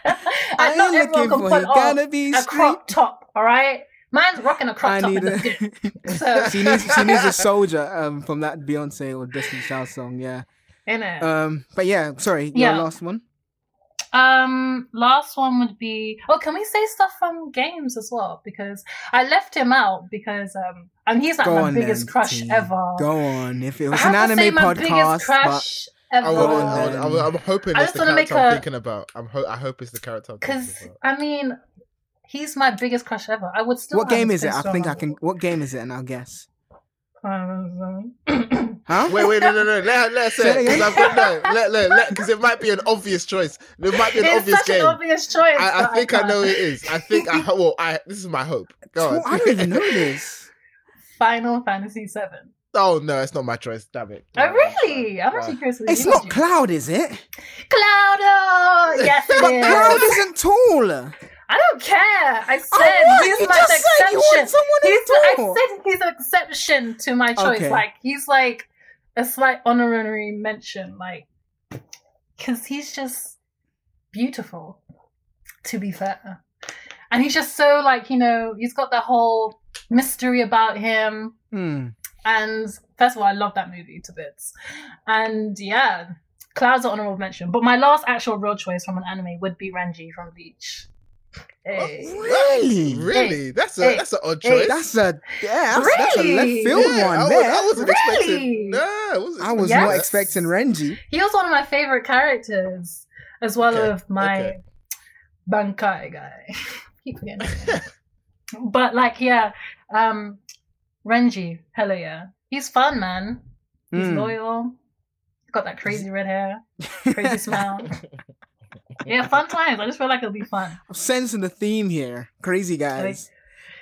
I not ain't everyone looking can for put you. off Gotta be a crop street. top. All right, Mine's rocking a crop I top need a. So- she needs she needs a soldier um from that Beyonce or Destiny Child song. Yeah. Um. But yeah, sorry. Your last one. Um, last one would be. Oh, can we say stuff from games as well? Because I left him out because um, and he's like Go my biggest then, crush T. ever. Go on. If it I was an have to say anime my podcast, biggest but crush I ever. would, Go on, I would, I would, I'm hoping I it's the character I'm thinking about. I'm ho- I hope it's the character Because. I mean, he's my biggest crush ever. I would still. what game is it? I think I can. What game is it? And I'll guess. My- Huh? Wait, wait, no, no, no. Let, her- let her Say say it it. Because. I've got no. Let, let, let, because it might be an obvious choice. It might be an obvious game. it's obvious such game. an obvious choice. I, I think I, can't. know it is. I think I well. I this is my hope. Go on. I don't even know this. Final Fantasy Seven. oh no, it's not my choice. Damn it. Oh really? I'm Wow. actually curious. what It's you not do. Cloud, is it? Cloudo. Oh, yes, it But is. Cloud isn't tall. I don't care. I said what? he's You my just said you want exception. He's I said he's an exception to my choice. Okay. Like he's like a slight honorary mention, like because he's just beautiful. To be fair, and he's just so like you know he's got that whole mystery about him. Hmm. And first of all, I love that movie to bits. And yeah, Cloud's an honorable mention. But my last actual real choice from an anime would be Renji from Bleach. Hey. Really? Really? That's a Hey. that's an odd Hey. choice. That's a yeah. That's, that's a left field Yeah, one I, was, there. I wasn't Really? expecting. No, I wasn't. I was Yes. not expecting Renji. He was one of my favorite characters, as well Okay, as my okay. Bankai guy. Keep forgetting. but like, yeah, um, Renji, hella yeah, he's fun, man. He's Mm. loyal. Got that crazy red hair, crazy smile. Yeah, fun times. I just feel like it'll be fun. I'm sensing the theme here. Crazy guys.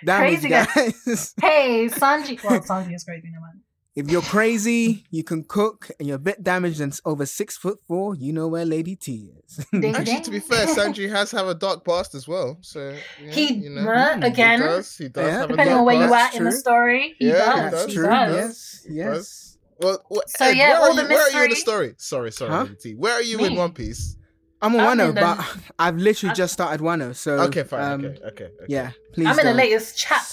Damage Crazy guys. Hey, Sanji. Well, Sanji is crazy, no man. if you're crazy, you can cook, and you're a bit damaged and over six foot four, you know where Lady T is. Ding, Actually, ding. to be fair, Sanji has have a dark past as well. So yeah, He, you know, uh, again, he does. He does Yeah. have depending a on dark where you are in the story, he Yeah, does. he That's does, he true. does. Yes. Yes. does. Well, well So, Ed, yeah, where, all are the you, where are you in the story? Sorry, sorry, Huh? Lady T. Where are you in One Piece? I'm on I'm Wano, in the- but I've literally I- just started Wano, so Okay, fine. um, okay, okay, okay. Yeah, please. I'm in the latest chapter.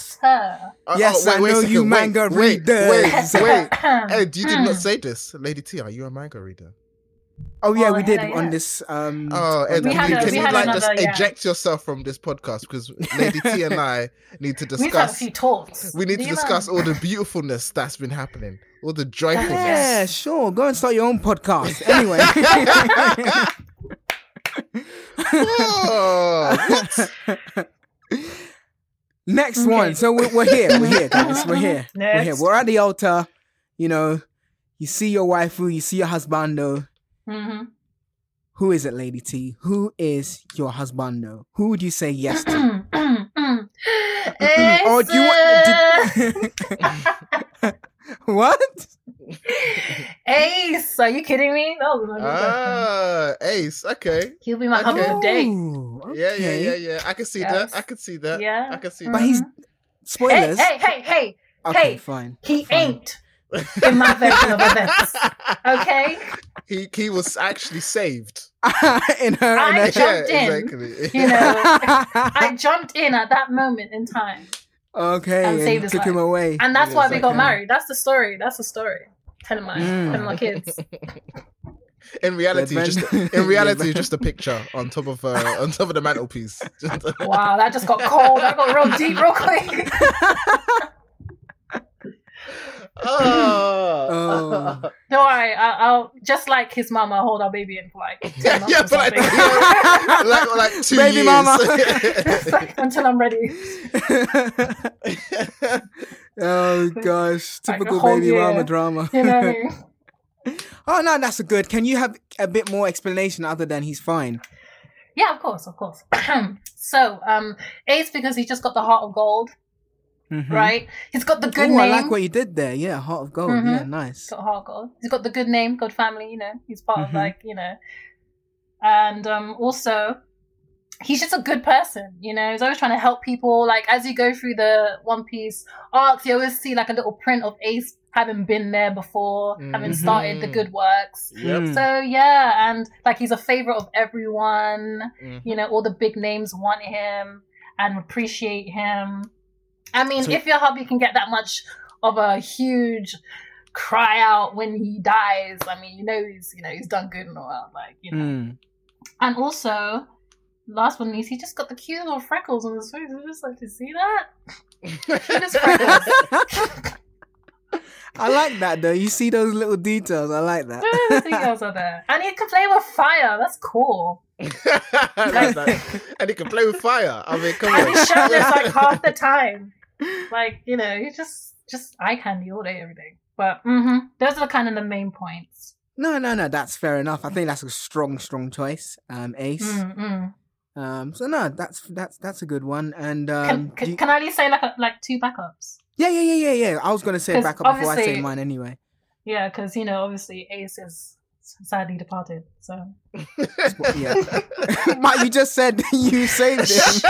Oh, Yes, oh, wait, I wait know second, you wait, manga wait, readers. Wait, wait. Ed, you did not say this. Lady T, are you a manga reader? Oh yeah, Oh, we did hella on yeah. this. Um, Oh, Ed, We had can, a- you- video. can we you had like just another, yeah. eject yourself from this podcast because Lady T and I need to discuss. We've had a discuss. few talks. We need Do to you know? discuss all the beautifulness that's been happening, all the joyfulness. Yeah, sure. Go and start your own podcast. Anyway. Oh. Next Okay. one. So we're, we're here. We're here, guys. We're here. We're here. We're at the altar. You know, you see your waifu, you see your husbando. Mhm. Who is it, Lady T? Who is your husbando? Who would you say yes to? Mm. Oh, do you want? Did, what? Ace? Are you kidding me? No, ah, Ace. Okay. he'll be my okay. husband today. Ooh, Yeah, yeah, yeah, yeah. I can see Yes. that. I can see that. Yeah. I can see But that. he's Hey, spoilers. hey, hey, hey! okay, hey. fine. He Fine. ain't in my version of events. Okay, he he was actually saved. in her. I in her jumped yeah, in. exactly. you know, I jumped in at that moment in time, okay, And and saved you his took him away. and that's Yes, why we got married. That's the story. That's the story. Telling my Mm. telling my kids. in reality, The just in reality, the just a picture on top of uh, on top of the mantelpiece. Wow, that just got cold. That got real deep real quick. oh. Oh. Don't worry, I, I'll just like his mama hold our baby in for like ten yeah, months yeah, or but like, something. like, like two Baby years. mama. until I'm ready. Oh gosh, typical whole baby mama drama. You know I mean? Oh no, that's a good. Can you have a bit more explanation other than he's fine? Yeah, of course, of course. so, um, Ace because he's just got the heart of gold, Mhm. right? He's got the good Ooh, I like what you did there. Yeah, heart of gold. Mhm. Yeah, nice. Got heart of gold. He's got the good name, good family. You know, he's part Mhm. of like you know, and um, also he's just a good person. You know, he's always trying to help people. Like as you go through the One Piece arcs, you always see like a little print of Ace having been there before, having Mhm. started the good works. Yep. So yeah, and like he's a favorite of everyone. Mhm. You know, all the big names want him and appreciate him. I mean, So- if your hubby can get that much of a huge cry out when he dies, I mean, you know he's you know he's done good in the world, like you know. Mm. And also, last but not least, he just got the cute little freckles on his face. I just like to see that. Cutest freckles. I like that though. You see those little details. I like that. the details are there, and he can play with fire. That's cool. I like that. And he can play with fire. I mean, come And on. he's shirtless like half the time. Like you know, he just just eye candy all day, every day. But mm-hmm, those are kind of the main points. No, no, no. That's fair enough. I think that's a strong, strong choice. Um, Ace. Mm-mm. Um, so no, that's that's that's a good one. And um, Can, can, you- can I at least say like a, like two backups? yeah, yeah, yeah, yeah, yeah. I was gonna say 'Cause back up before I say mine anyway. Yeah, because you know, obviously Ace is sadly departed. So Yeah. you just said you saved him.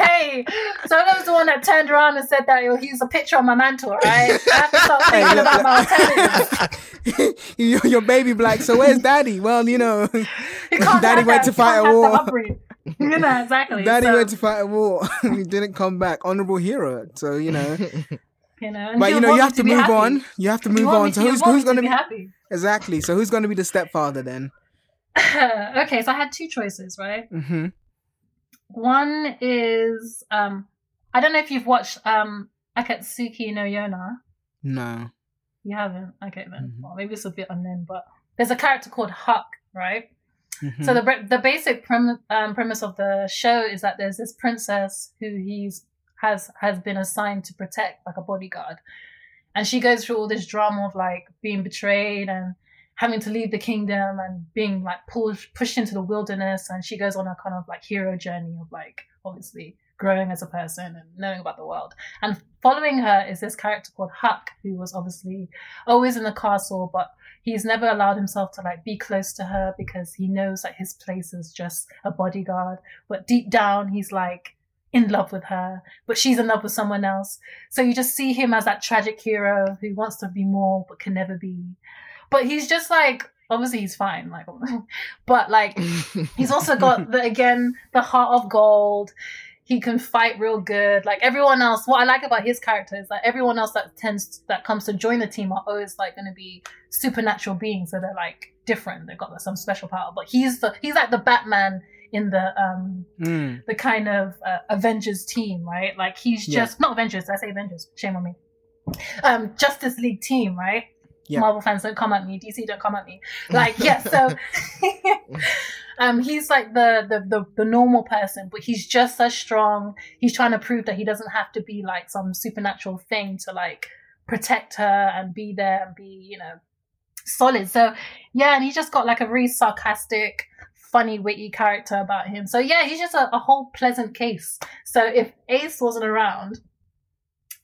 Hey, so that was the one that turned around and said that he was a picture on my mantle, right? I have to start thinking about my alternatives. your, your baby black. So where's daddy? Well, you know, You Daddy went to fight a war. You know exactly. daddy so, went to fight a war. he didn't come back. Honorable hero. So you know, you know, but you know, you have to be move happy. on. You have to move on. me- So who's who's gonna to be happy? exactly? So who's gonna be the stepfather then? okay, so I had two choices, right? Mm-hmm. One is um I don't know if you've watched um Akatsuki no Yona. No. You haven't? Okay then. Mhm. Well, maybe it's a bit unknown, but there's a character called Hak, right? Mhm. So the the basic prem- um, premise of the show is that there's this princess who he's has has been assigned to protect, like a bodyguard, and she goes through all this drama of like being betrayed and having to leave the kingdom and being like pulled pushed into the wilderness, and she goes on a kind of like hero journey of like obviously growing as a person and knowing about the world. And following her is this character called Hak, who was obviously always in the castle, but he's never allowed himself to like be close to her because he knows that his place is just a bodyguard. But deep down, he's like in love with her, but she's in love with someone else. So you just see him as that tragic hero who wants to be more but can never be. But he's just like obviously he's fine, like, but like he's also got the again the heart of gold. He can fight real good. Like everyone else, what I like about his character is that everyone else that tends that comes to join the team are always like going to be supernatural beings. So they're like different. They've got some special power. But he's the he's like the Batman in the um Mm. the kind of uh, Avengers team, right? Like he's Yeah. just not Avengers. I say Avengers. Shame on me. Um, Justice League team, right? Yeah. Marvel fans don't come at me. DC don't come at me. Like yeah, so um, he's like the, the the the normal person, but he's just as strong. He's trying to prove that he doesn't have to be like some supernatural thing to like protect her and be there and be you know solid. So yeah, and he just got like a really sarcastic, funny, witty character about him. So yeah, he's just a, a whole pleasant case. So if Ace wasn't around,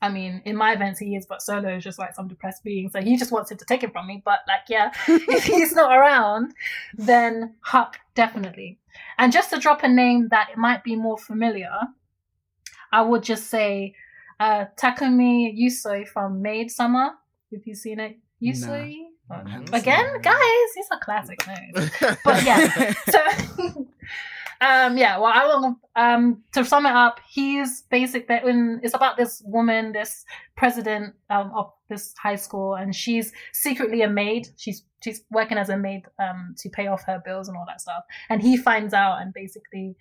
I mean, in my events he is, but Solo is just like some depressed being. So he just wants him to take it from me. But like, yeah, if he's not around, then Hak definitely. And just to drop a name that might be more familiar, I would just say uh, Takumi Usui from Maid Sama. If you've seen it, Usui. I haven't Again, guys, these are classic names. But yeah, so Um, yeah, well, I will. Um, to sum it up, he's basic. That when it's about this woman, this president um, of this high school, and she's secretly a maid. She's she's working as a maid um, to pay off her bills and all that stuff. And he finds out, and basically,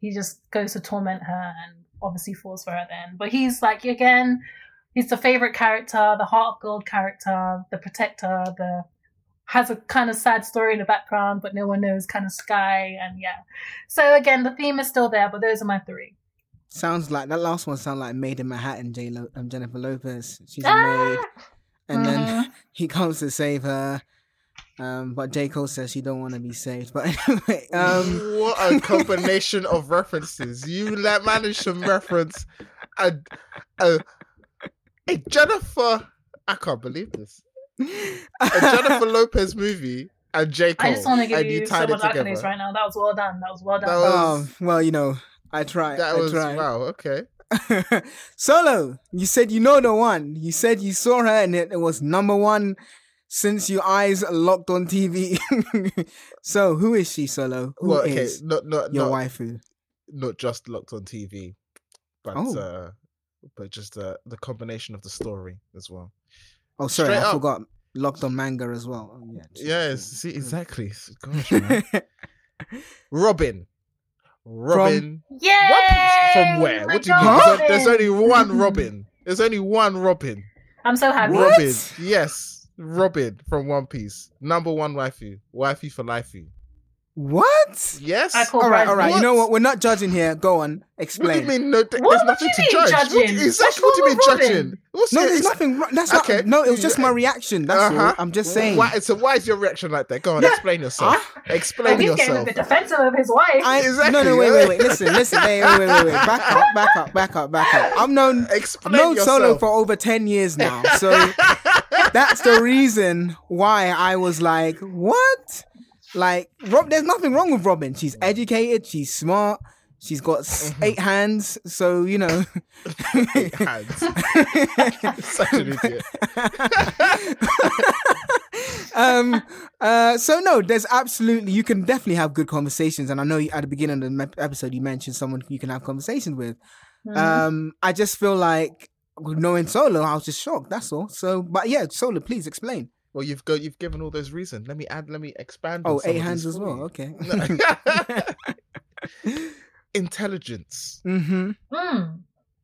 he just goes to torment her, and obviously falls for her then. But he's like again, he's the favorite character, the heart of gold character, the protector, the has a kind of sad story in the background, but no one knows kind of sky and yeah. So again, the theme is still there, but those are my three. Sounds like that last one sounds like Maid in Manhattan, J Lo, um, Jennifer Lopez. She's a maid, Ah! and then Mhm. he comes to save her. Um, but J Cole says she don't want to be saved. But anyway, um, what a combination of references. You let manage to reference a, a, a Jennifer. I can't believe this. A Jennifer Lopez movie and J. Cole. I just want to give and you so tied much accolades right now. That was well done. That was well done. That was- oh well, you know, I try. That I was try. wow. Okay. Solo, you said you know the one. You said you saw her and it, it was number one since your eyes locked on TV. so who is she, Solo? Who well, is okay. Not not your not, waifu? not just locked on TV, but Oh. uh, but just uh, the combination of the story as well. Oh, sorry, straight I up. forgot. Locked on manga as well. Oh, yeah. Yes. See exactly. Gosh, man. Robin. Robin. Yay! What piece? From where? My What do you mean? God. There's, there's only one Robin. There's only one Robin. I'm so happy. What? Robin. Yes. Robin from One Piece. Number one waifu. Waifu for lifey. What? Yes. I call All right, Brad all right. You know what? We're not judging here. Go on. Explain. What do you mean? No, th- What there's nothing to mean judge. What do you- judging? exactly what do you mean with judging? What's No, your- there's nothing. That's Okay. not. No, it was just my reaction. That's. Uh-huh. I'm just saying. Why, so why is your reaction like that? Go on, explain yourself. Huh? Oh, Explain he's getting a bit defensive of his wife. I, Exactly. No, no, wait, wait, wait. Listen, listen. Wait, wait, wait, wait, wait. Back up, back up, back up, back up. I've known, Explain known yourself. Solo for over ten years now, so that's the reason why I was like, what? Like, Rob, there's nothing wrong with Robin. She's educated. She's smart. She's got Mm-hmm. eight hands. So you know. Eight hands. Such an idiot. um uh so no there's absolutely you can definitely have good conversations and i know you, at the beginning of the episode you mentioned someone you can have conversations with Mhm. um i just feel like knowing solo i was just shocked that's all so but yeah solo please explain Well, you've got you've given all those reasons. Let me add. Let me expand. on oh some eight of hands as well okay Intelligence. mm-hmm Mm.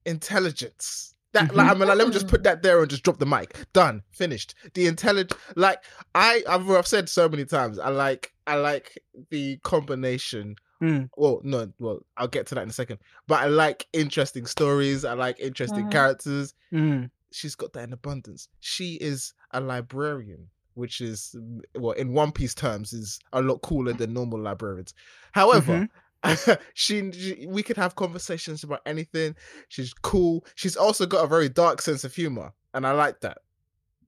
Intelligence. That Mhm. like I mean, like, let me just Mm. put that there and just drop the mic. Done. Finished. The intelligent. Like I, I've, I've said so many times. I like, I like the combination. Mm. Well, no, well, I'll get to that in a second. But I like interesting stories. I like interesting Mhm. characters. mm. She's got that in abundance. She is a librarian, which is well, in One Piece terms, is a lot cooler than normal librarians. However, she, she we could have conversations about anything. She's cool. She's also got a very dark sense of humor, and I like that.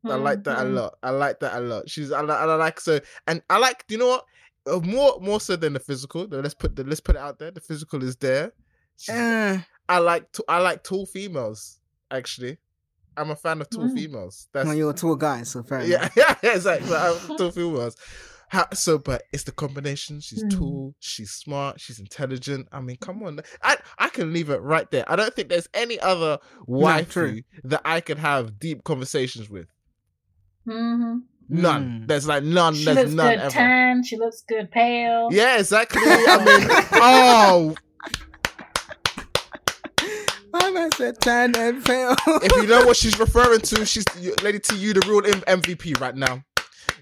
I like that a Mhm. lot. I like that a lot. She's I, I like so, and I like. You know what? Uh, more more so than the physical. Let's put the let's put it out there. The physical is there. Uh, I like I like tall females. Actually, I'm a fan of tall Mm. females. That's well, you're a tall guy so fair yeah, yeah, yeah, exactly. I'm tall females. How, so, but it's the combination. She's Mm. tall. She's smart. She's intelligent. I mean, come on. I I can leave it right there. I don't think there's any other waifu true. that I could have deep conversations with. Mhm. None. Mm. There's like none. She there's looks none good ever. tan. She looks good pale. Yeah, exactly. I mean, oh, my man said tan and pale if you know what she's referring to, she's Lady T. You the real M- MVP right now.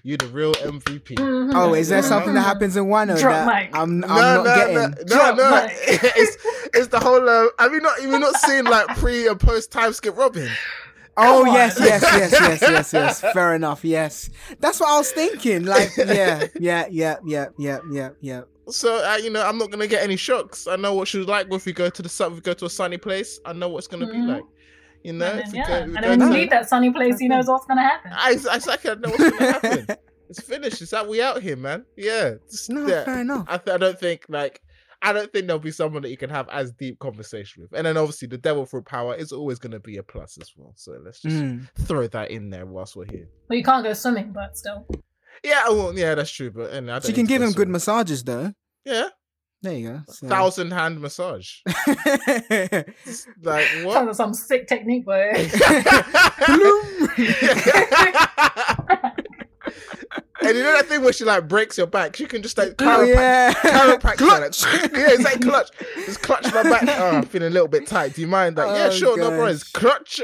You the real MVP. Mhm. oh is there something that happens in one Drop that mic. i'm, I'm no, not no, getting no, no, Drop no. mic. It's it's the whole. Uh, have you not? Have you not seen like pre and post time skip Robin? Oh Come yes, on. yes, yes, yes, yes, yes. Fair enough. Yes, that's what I was thinking. Like, yeah, yeah, yeah, yeah, yeah, yeah, yeah. So uh, you know, I'm not gonna get any shocks. I know what she's like if we go to the sun. If we go to a sunny place. I know what's gonna Mhm. be like. You know, And if then, we yeah. go, And then when you leave that sunny place, he knows what's gonna happen. I, I, exactly, I know what's gonna happen. It's finished. It's that we out here, man. Yeah. It's, No, yeah. fair enough. I, th- I don't think like I don't think there'll be someone that you can have as deep conversation with. And then obviously the devil fruit power is always going to be a plus as well. So let's just Mm. throw that in there whilst we're here. Well, you can't go swimming, but still. Yeah, well, yeah, that's true. But and I She need can give him good massages though. Yeah, There you go. So- Thousand hand massage. Like Sounds what? like some sick technique, boy. and you know that thing where she like breaks your back? She can just like Oh, chiroprac- yeah. chiropractic. Clutch. Like, yeah, it's like clutch. Just clutch my back. Oh, I'm feeling a little bit tight. Do you mind? Like, yeah, Oh, sure, no worries. Clutch.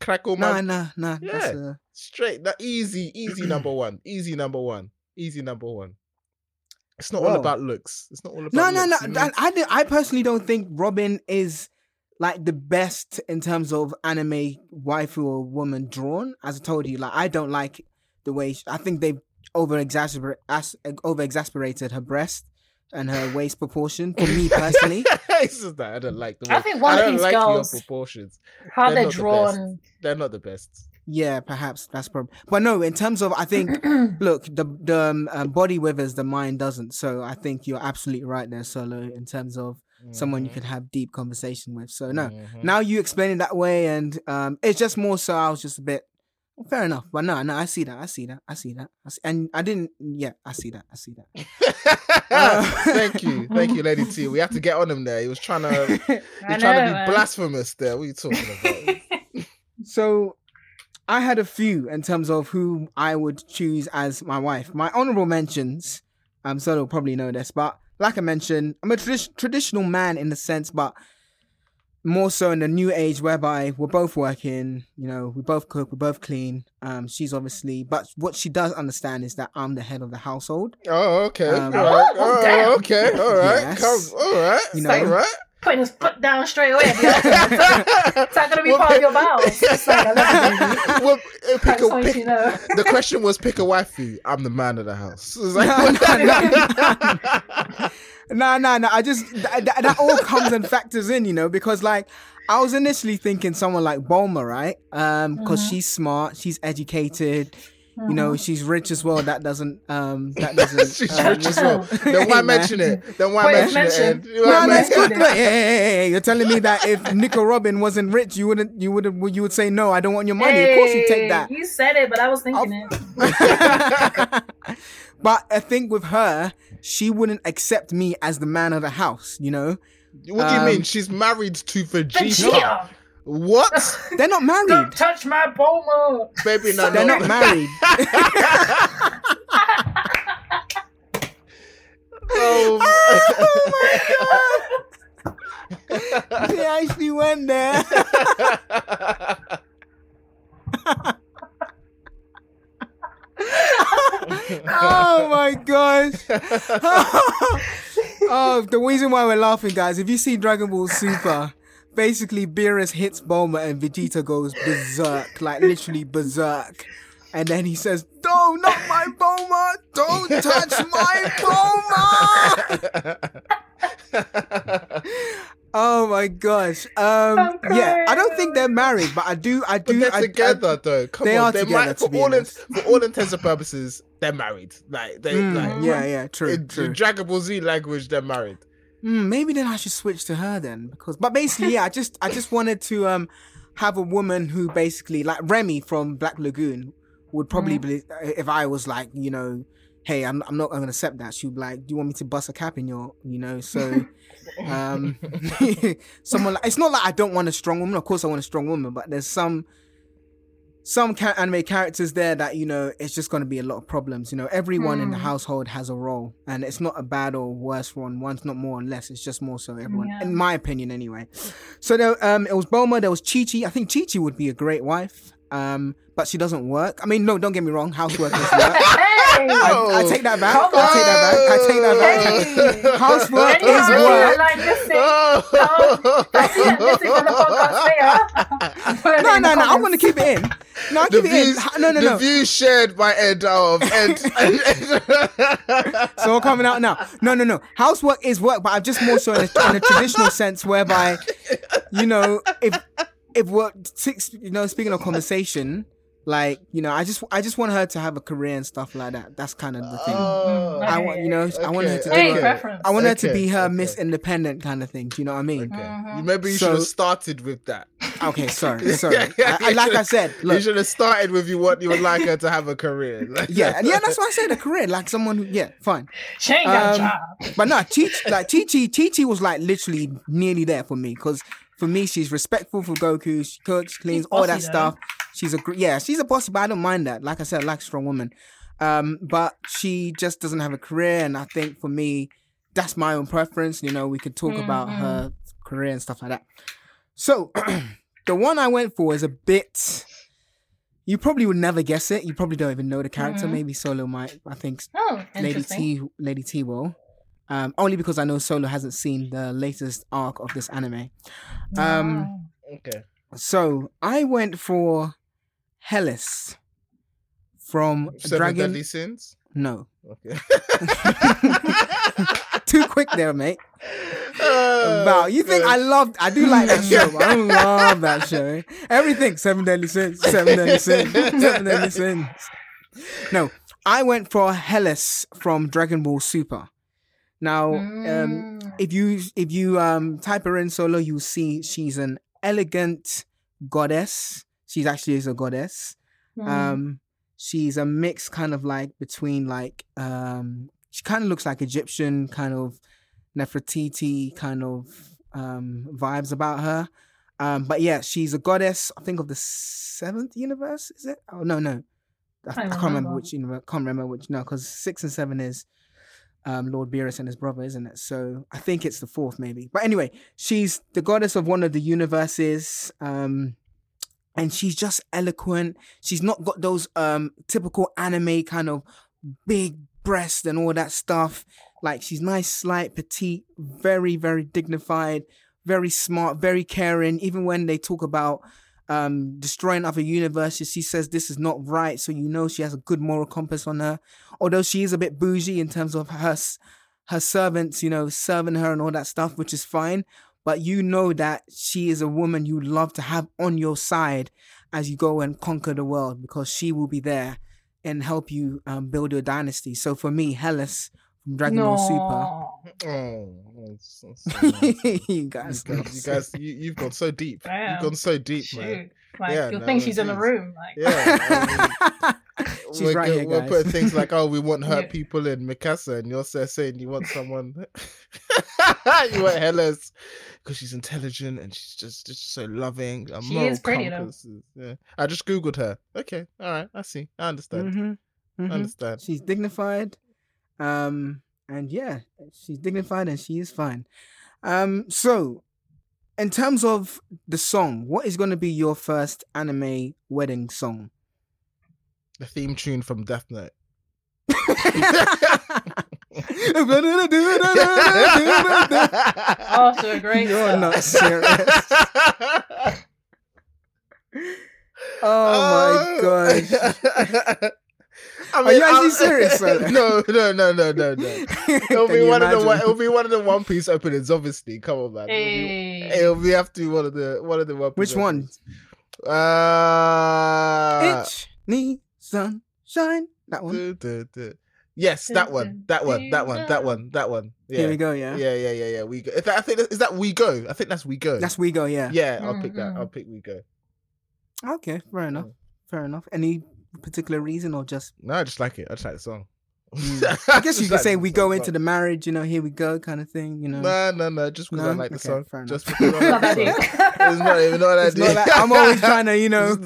Crackle my Nah, nah, nah. That's Yeah. uh, straight. That easy, easy number one. Easy number one. Easy number one. It's not all about looks. It's not all about no, no, no. You need- I, I, I personally don't think Robin is like the best in terms of anime waifu or woman drawn. As I told you, like I don't like the way she, I think they've over exasperated over exasperated her breast and her waist proportion. For me personally, it's just that I don't like the. I think one I of don't these like girls- your proportions. How They're they're not the drawn. They're not the best. Yeah, perhaps that's probably. But no, in terms of I think look the the um, uh, body withers, the mind doesn't. So I think you're absolutely right there, Solo. In terms of someone you Mhm. could have deep conversation with. So no, Mhm. now you explain it that way, and um, it's just more so. I was just a bit fair enough, but no, no, I see that, I see that, I see that, I see, and I didn't. Yeah, I see that, I see that. Uh, thank you, thank you, Lady T. We have to get on him there. He was trying to, he I was trying to be man. blasphemous there. What are you talking about? so I had a few in terms of who I would choose as my wife. My honorable mentions. Um, Solo will probably know this, but like I mentioned, I'm a tradi- traditional man in the sense, but more so in the new age whereby we're both working, you know, we both cook, we both clean. Um, she's obviously, but what she does understand is that I'm the head of the household. oh, okay, Um, all right. Oh, oh okay. All right. Yes. Come, all right. You know. all right. Putting his foot down straight away. Is that going to be Well, part of your vows? Like. Well, uh, pick a, want you know. the question was pick a waifu. I'm the man of the house. It's like- No, no, no. I just that, that, that all comes and factors in, you know, because like I was initially thinking someone like Bulma, right? Um, because Mhm. she's smart, she's educated, you Mm-hmm. know, she's rich as well. That doesn't, um, that doesn't. She's uh, rich as well. Then why Hey, man. mention it? Then why Wait, mention mention. it? No, no, it's good. it. No, hey, hey, hey, hey, you're telling me that if Nico Robin wasn't rich, you wouldn't, you would, you would say no. I don't want your money. of course, you take that. You said it, but I was thinking it. but I think with her, she wouldn't accept me as the man of the house. You know, What do you Um, mean? She's married to Vegeta. Vegeta, What? they're not married. don't touch my Bulma. Baby, no, They're no. not married. Oh, oh my god! They actually went there. oh my gosh. oh, the reason why we're laughing, guys, if you see Dragon Ball Super, basically Beerus hits Bulma and Vegeta goes berserk, like literally berserk. And then he says, No, not my Bulma! Don't touch my Bulma! Oh my gosh. Um yeah, I don't think they're married, but I do I But do they're I, together though. Come They on, are they together, might, to for be all in, for all intents and purposes, they're married. Like they, I, Mm, like yeah, yeah, true, in, true. in Dragon Ball Z language, they're married. Mm, maybe then I should switch to her then because but basically yeah I just I just wanted to um have a woman who basically like Revy from Black Lagoon would probably be if I was like you know hey I'm I'm not gonna accept that she'd be like do you want me to bust a cap in your you know? So um someone like it's not like I don't want a strong woman of course I want a strong woman but there's some some ca- anime characters there that you know it's just going to be a lot of problems you know everyone in the Hmm. household has a role and it's not a bad or worse one one's not more or less it's just more so everyone Yeah. in my opinion anyway so there, um it was Bulma there was Chi Chi I think Chi Chi would be a great wife um but she doesn't work I mean no don't get me wrong housework doesn't work! I, I take that back Come I take that back I take that back Hey! housework Anyhow, is work like missing. Oh. I see it missing on the podcast there. Put it no no no I comments. want to keep it in no I'll the keep it in Ha- no no the no views shared by Ed of Ed. So I'm coming out now. No, no, no. Housework is work, but I'm just more so in a, in a traditional sense, whereby, you know, if if we're six, you know, speaking of conversation, like you know, I just I just want her to have a career and stuff like that. That's kind of the thing. Oh. I want, you know, I want her to do. Hey, a- I want her to be her okay. Miss Independent kind of thing. Do you know what I mean? Okay. You Maybe you So- should have started with that. Okay, sorry, sorry. I, I, like I said, you should have started with you want you would like her to have a career. yeah, yeah. That's why I said a career, like someone who, yeah, fine. She ain't got a Um, job. But no, Chi like Chi Chi, Chi Chi was like literally nearly there for me because for me she's respectful for Goku. She cooks, cleans, all that stuff. though. Stuff. She's a gr- yeah, she's a bossy, but I don't mind that. Like I said, I like a strong woman. Um, but she just doesn't have a career, and I think for me, that's my own preference. You know, we could talk about Mhm. her career and stuff like that. So the one I went for is a bit. You probably would never guess it. You probably don't even know the character. Mhm. Maybe Solo might. I think Oh, Lady. T, Lady T will. Um, only because I know Solo hasn't seen the latest arc of this anime. Um, okay. So I went for Heles from Seven Dragon. Deadly Sins. No, Okay. too quick there, mate. Oh, Wow, you think I gosh. loved? I do like that show. I love that show. Everything Seven Deadly Sins, Seven Deadly Sins, Seven Deadly Sins. No, I went for Heles from Dragon Ball Super. Now, um, Mm. if you if you um type her in solo, you see she's an elegant goddess. She's actually is a goddess. Mm. Um, she's a mix kind of like between like um, she kind of looks like Egyptian kind of Nefertiti kind of um vibes about her. Um, but yeah, she's a goddess. I think of the seventh universe. Is it? Oh no, no, I, I Can't can't remember remember. which universe. Can't remember which. No, because six and seven is um, Lord Beerus and his brother, isn't it? So I think it's the fourth, maybe. But anyway, she's the goddess of one of the universes. Um, and she's just eloquent. She's not got those um typical anime kind of big breasts and all that stuff. Like she's nice, slight, petite, very, very dignified, very smart, very caring. Even when they talk about um destroying other universes, she says this is not right. So you know she has a good moral compass on her. Although she is a bit bougie in terms of her her servants, you know, serving her and all that stuff, which is fine. But you know that she is a woman you love to have on your side as you go and conquer the world because she will be there and help you um, build your dynasty. So for me, Heles from Dragon Ball Super. No. Oh, that's- that's so nice. you you guys, guys, you guys, you, you've gone so deep. Damn. You've gone so deep, man. Like, Yeah, you'll no, think no, she's in the room. Like, Yeah, She's we're, right go- here, we're putting things like, "Oh, we want hurt Yeah. people in Mikasa," and you're saying you want someone, you want Heles because she's intelligent and she's just just so loving. A She is pretty, though. compass is- Yeah, I just googled her. Okay, all right, I see, I understand, Mhm, mhm. I understand. She's dignified. Um, and yeah, she's dignified and she is fine. Um, so in terms of the song, what is going to be your first anime wedding song? The theme tune from Death Note. off to a great You're start. not serious. Oh my gosh. I Are you actually I'll- serious, Sola? No, no, no, no, no, no. It'll be you one of the one- it'll be one of the One Piece openings, obviously. Come on, man. It'll be, it'll be have to be one of the one of the One Piece. Which one? openings. Uh, Itch, knee, sunshine. That one. duh, duh, duh. Yes, that one, that one, that one, that one, that one. Yeah, Here we go. Yeah. yeah, yeah, yeah, yeah. We go. Is that, I think is that we go. I think that's we go. That's we go. Yeah. yeah. I'll pick that. Mhm. I'll pick we go. Okay. Fair enough. Fair enough. Any particular reason or just? No, I just like it. I just like the song. Mm. I guess you could say we go into the marriage. You know, here we go, kind of thing. You know. No, no, no. Just because I like the Okay, song. fair enough. Just because I Not like that the song. It's not even not that It's deep. like- I'm always trying to, you know,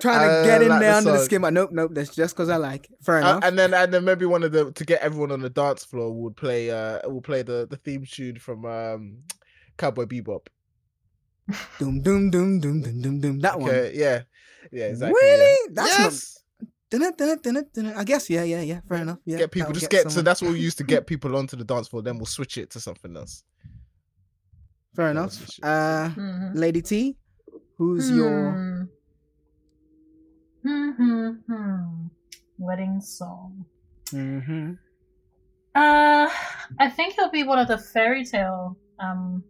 trying to I get in like there the under the skin. But nope, nope. That's just because I like. It. Fair Uh, enough. and then and then maybe one of the to get everyone on the dance floor would play uh will play the the theme tune from um Cowboy Bebop. doom, doom, doom, doom, doom, doom, doom. That one. Yeah, yeah, exactly. Really? yeah. That's yes. Dun, I guess. Yeah, yeah, yeah. Fair enough. Yeah. get people just get, so that's what we used to get people onto the dance floor. Then we'll switch it to something else. Fair Yeah, enough. that's what Uh, Mhm. Lady T, who's your Hmm. Hmm, hmm, hmm. Wedding song. Mhm. Uh, I think it'll be one of the Fairy Tail um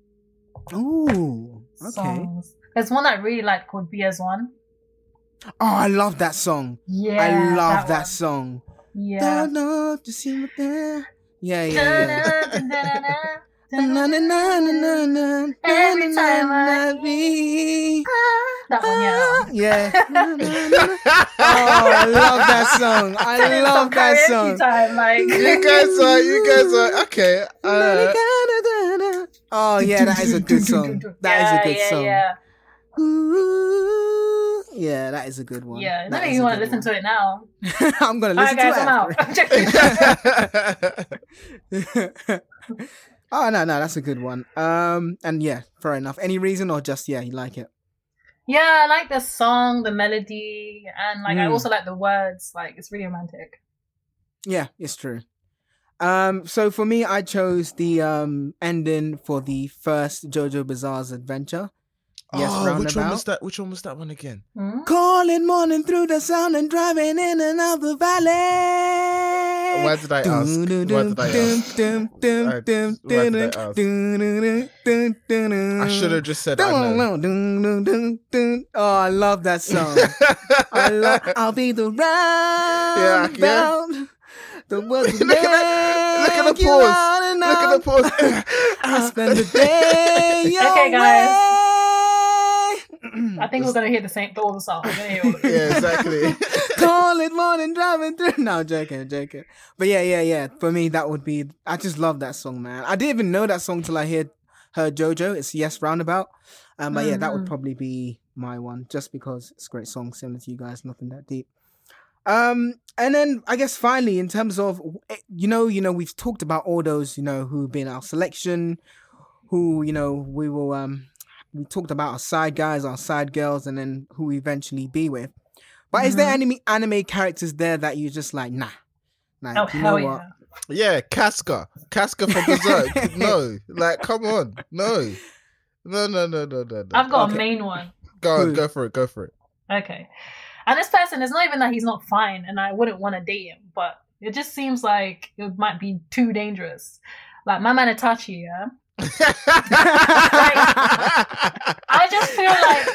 Ooh, okay. songs. There's one I really like called BS1. Oh, I love that song. Yeah, I love that, one. song. Yeah. Don't know see what. Yeah, yeah, yeah. Na, na, na, na, na, na, Every na, time na, I- na, be. That one, yeah. Yeah. Na, na, na, na. Oh, I love that song. I love that song. Time, like you guys are, you guys are okay. Uh, Oh yeah, that is a good song. That is a good yeah, song. Yeah, that is a good one. yeah. That Maybe is you want to listen one. to it now. I'm gonna All listen right, guys, I'm to out. it. I'm joking. oh no, no, that's a good one. Um, and yeah, fair enough. Any reason or just yeah, you like it? yeah, I like the song, the melody, and like I Mm. also like the words. Like it's really romantic. Yeah, it's true. Um, so for me, I chose the um ending for the first JoJo Bizarre's adventure. Yes, oh, which one was that? Which one was that one again? Hmm? Calling morning through the sound and driving in and out the valley. Why did I ask? Why did I ask? I should have just said I know. Oh, I love that song. I love. I'll be the yeah. roundabout. The words Look at that- look at the pause. Look at the pause. I spend the day. Your Okay, guys. Way. I think we're gonna hear the same all the songs. We're gonna hear all of it. yeah, exactly. Call it morning driving through. No, joking, joking. But yeah, yeah, yeah. For me, that would be. I just love that song, man. I didn't even know that song till I heard her JoJo. It's Yes Roundabout. Um, but yeah, that would Mhm. probably be my one, just because it's a great song, similar to you guys. Nothing that deep. Um, and then I guess finally, in terms of eh, you know, you know, we've talked about all those, you know, who've been our selection, who you know we will um we talked about our side guys, our side girls, and then who we eventually be with. But is there mm-hmm. any anime anime characters there that you just like, nah, nah, Oh you hell know what? yeah! Yeah, Casca. Casca from Berserk. no. Like, come on. No. No, no, no, no, no, no. I've got Okay. a main one. Go on, go for it, go for it. Okay. And this person, it's not even that he's not fine and I wouldn't want to date him, but it just seems like it might be too dangerous. Like my man Itachi, yeah? I just feel like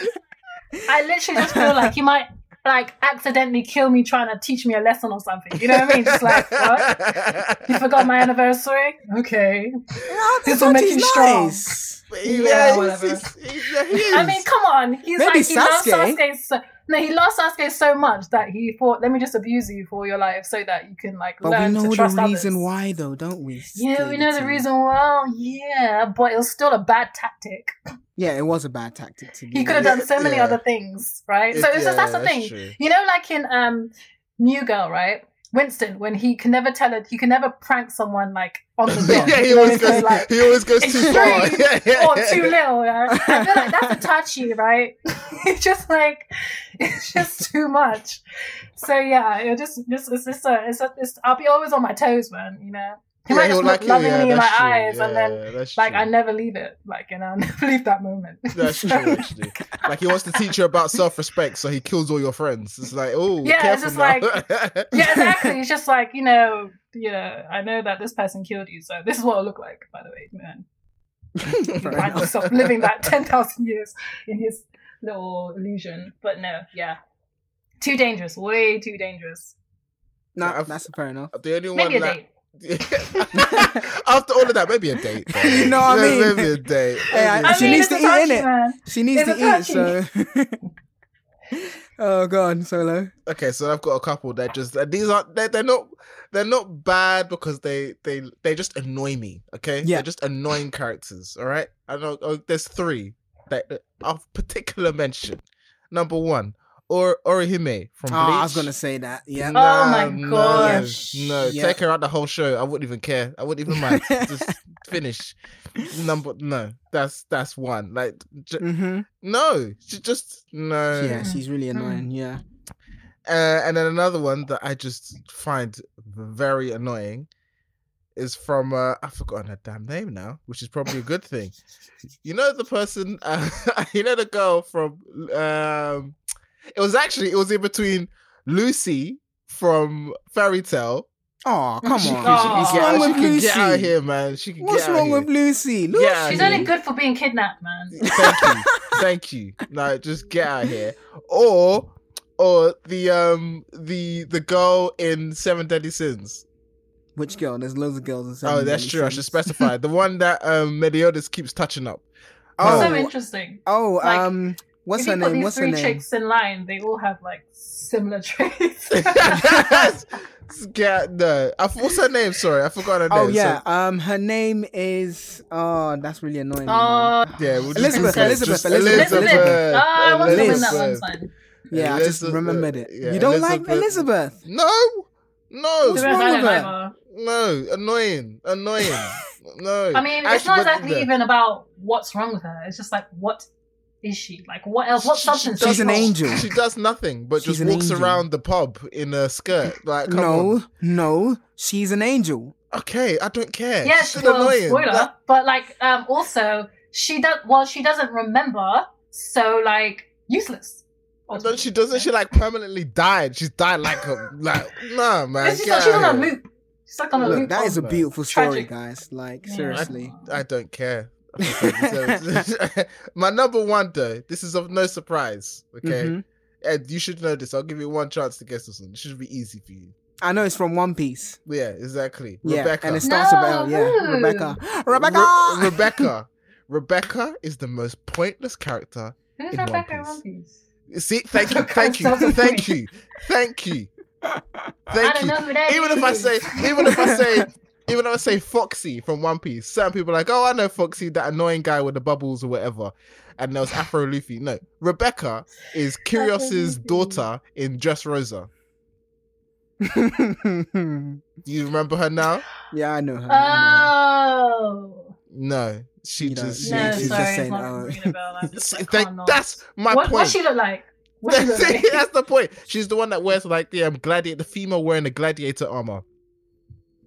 I literally just feel like he might like accidentally kill me trying to teach me a lesson or something. You know what I mean? Just like what? You forgot my anniversary? Okay. No, This will make you Itachi's strong. nice. yeah, Yeah, whatever. he's- he's- yeah. I mean, come on. He's Maybe like he loves Sasuke. Sasuke. So, no, he loves Sasuke so much that he thought, "Let me just abuse you for your life, so that you can like But we know the reason others." why, though, don't we? Yeah, we know the reason why. Yeah, but it was still a bad tactic. Yeah, it was a bad tactic to. He could have done so many Yeah. other things, right? It- so it's just that's the yeah, thing. true. You know, like in um New Girl, right? Winston, when he can never tell it, he can never prank someone like on the dot. yeah, he always goes. like, he always goes too far. Yeah, yeah, or yeah. too little. Yeah? I feel like that's a touchy, right? it's just like it's just too much. So yeah, it just just it's just a, it's, a, it's I'll be always on my toes, man. You know, he Yeah, might he'll just look you, lovingly yeah, in my true, eyes, and then yeah, like true. I never leave it. Like you know, I never leave that moment. That's So- true, actually. Like he wants to teach you about self-respect, so he kills all your friends. It's like, oh, Yeah, it's careful just now. yeah, exactly. It's just like you know, yeah. I know that this person killed you, so this is what it'll look like. By the way, man, you Fair find yourself living that ten thousand years in his little illusion. But no, yeah, too dangerous, way too dangerous. No, I've- that's fair enough. the only one Maybe a that date. after all of that, maybe a date. bro. You know what I mean? Maybe a date. Hey, I- Maybe a I She mean, needs it's to eat in it. She needs It's to eat, so. oh god, solo. okay so i've got a couple that just that these are they're, they're not they're not bad because they they they just annoy me okay Yeah. they're just annoying characters all right i know oh, there's three that, that of particular mention number one or orihime from Oh, bleach I was gonna say that. Yeah. Oh my no, gosh. no Yeah. take her out the whole show i wouldn't even care i wouldn't even mind just finish number no that's that's one like j- hmm no she just no Yeah, she's really Mm. annoying. Yeah. Uh, and then another one that I just find very annoying is from uh, I've forgotten her damn name now, which is probably a good thing. you know the person, uh, you know the girl from. Um, it was actually it was in between Lucy from Fairy Tail. Oh, come She, on. can- she What's can, wrong with Lucy? get out of here, man. She can What's get wrong with Lucy? Lucy. Yeah, She's only good for being kidnapped, man. Thank you, thank you. No, just get out of here. Or, or the um the the girl in Seven Deadly Sins. Which girl? There's loads of girls in Seven Oh, that's Deadly true. I should specify the one that um Meliodas keeps touching up. Oh, so interesting. oh, Like, um, what's if her you put name? these What's her three name? chicks in line, they all have like similar traits. yeah, no. I, what's her name? Sorry, I forgot her name. Oh So- yeah, um, her name is. Oh, that's really annoying. Oh, yeah. We'll just Elizabeth, Google. Elizabeth, Just Elizabeth, Elizabeth. Oh, I wasn't in that one time. yeah, I just remembered it. yeah, you don't like Elizabeth. Elizabeth? No, no, What's To be honest, wrong with her? no. Annoying, annoying. no. I mean, it's not exactly the- even about what's wrong with her. It's just like, what is she? Like, what else? What She- substance? she does She's an she angel. She does nothing but She's just walks angel. around the pub in a skirt. Like, come no, on. no, she's an angel. Okay, I don't care. Yeah, She's she still well, annoying. spoiler. That- But like, um, also she does. Well, she doesn't remember, so like, useless. and then she doesn't. She like permanently died. She's died like a like. Nah, man. It's just get like she's out on a here. loop. She's like on a Look, loop. that is a beautiful story, Tragic. guys. Like Yeah. seriously. I don't care. My number one though, this is of no surprise. Okay, Mhm. Ed, you should know this. I'll give you one chance to guess this one. It should be easy for you. I know it's from One Piece. Yeah, exactly. Yeah, Rebecca. and it starts with No, L. Yeah, who? Rebecca. Rebecca. Re- Rebecca. Rebecca is the most pointless character. Who's in One Rebecca in Piece. One Piece? See, thank you, thank you, thank you, thank you, thank you. know who that Even if I say, even if I say, even if I say Foxy from One Piece, certain people are like, oh, I know Foxy, that annoying guy with the bubbles or whatever. And there was Afro Luffy. No, Rebecca is Kyros's daughter in Dressrosa. Do you remember her now? yeah, I know her. I Oh. No, she You don't- just. No, she's she, just saying, it's oh. ringing a bell. I'm just, I Thank- that's my what, point. what she look like? What she look like? that's the point. She's the one that wears like the um, gladiator, the female wearing the gladiator armor.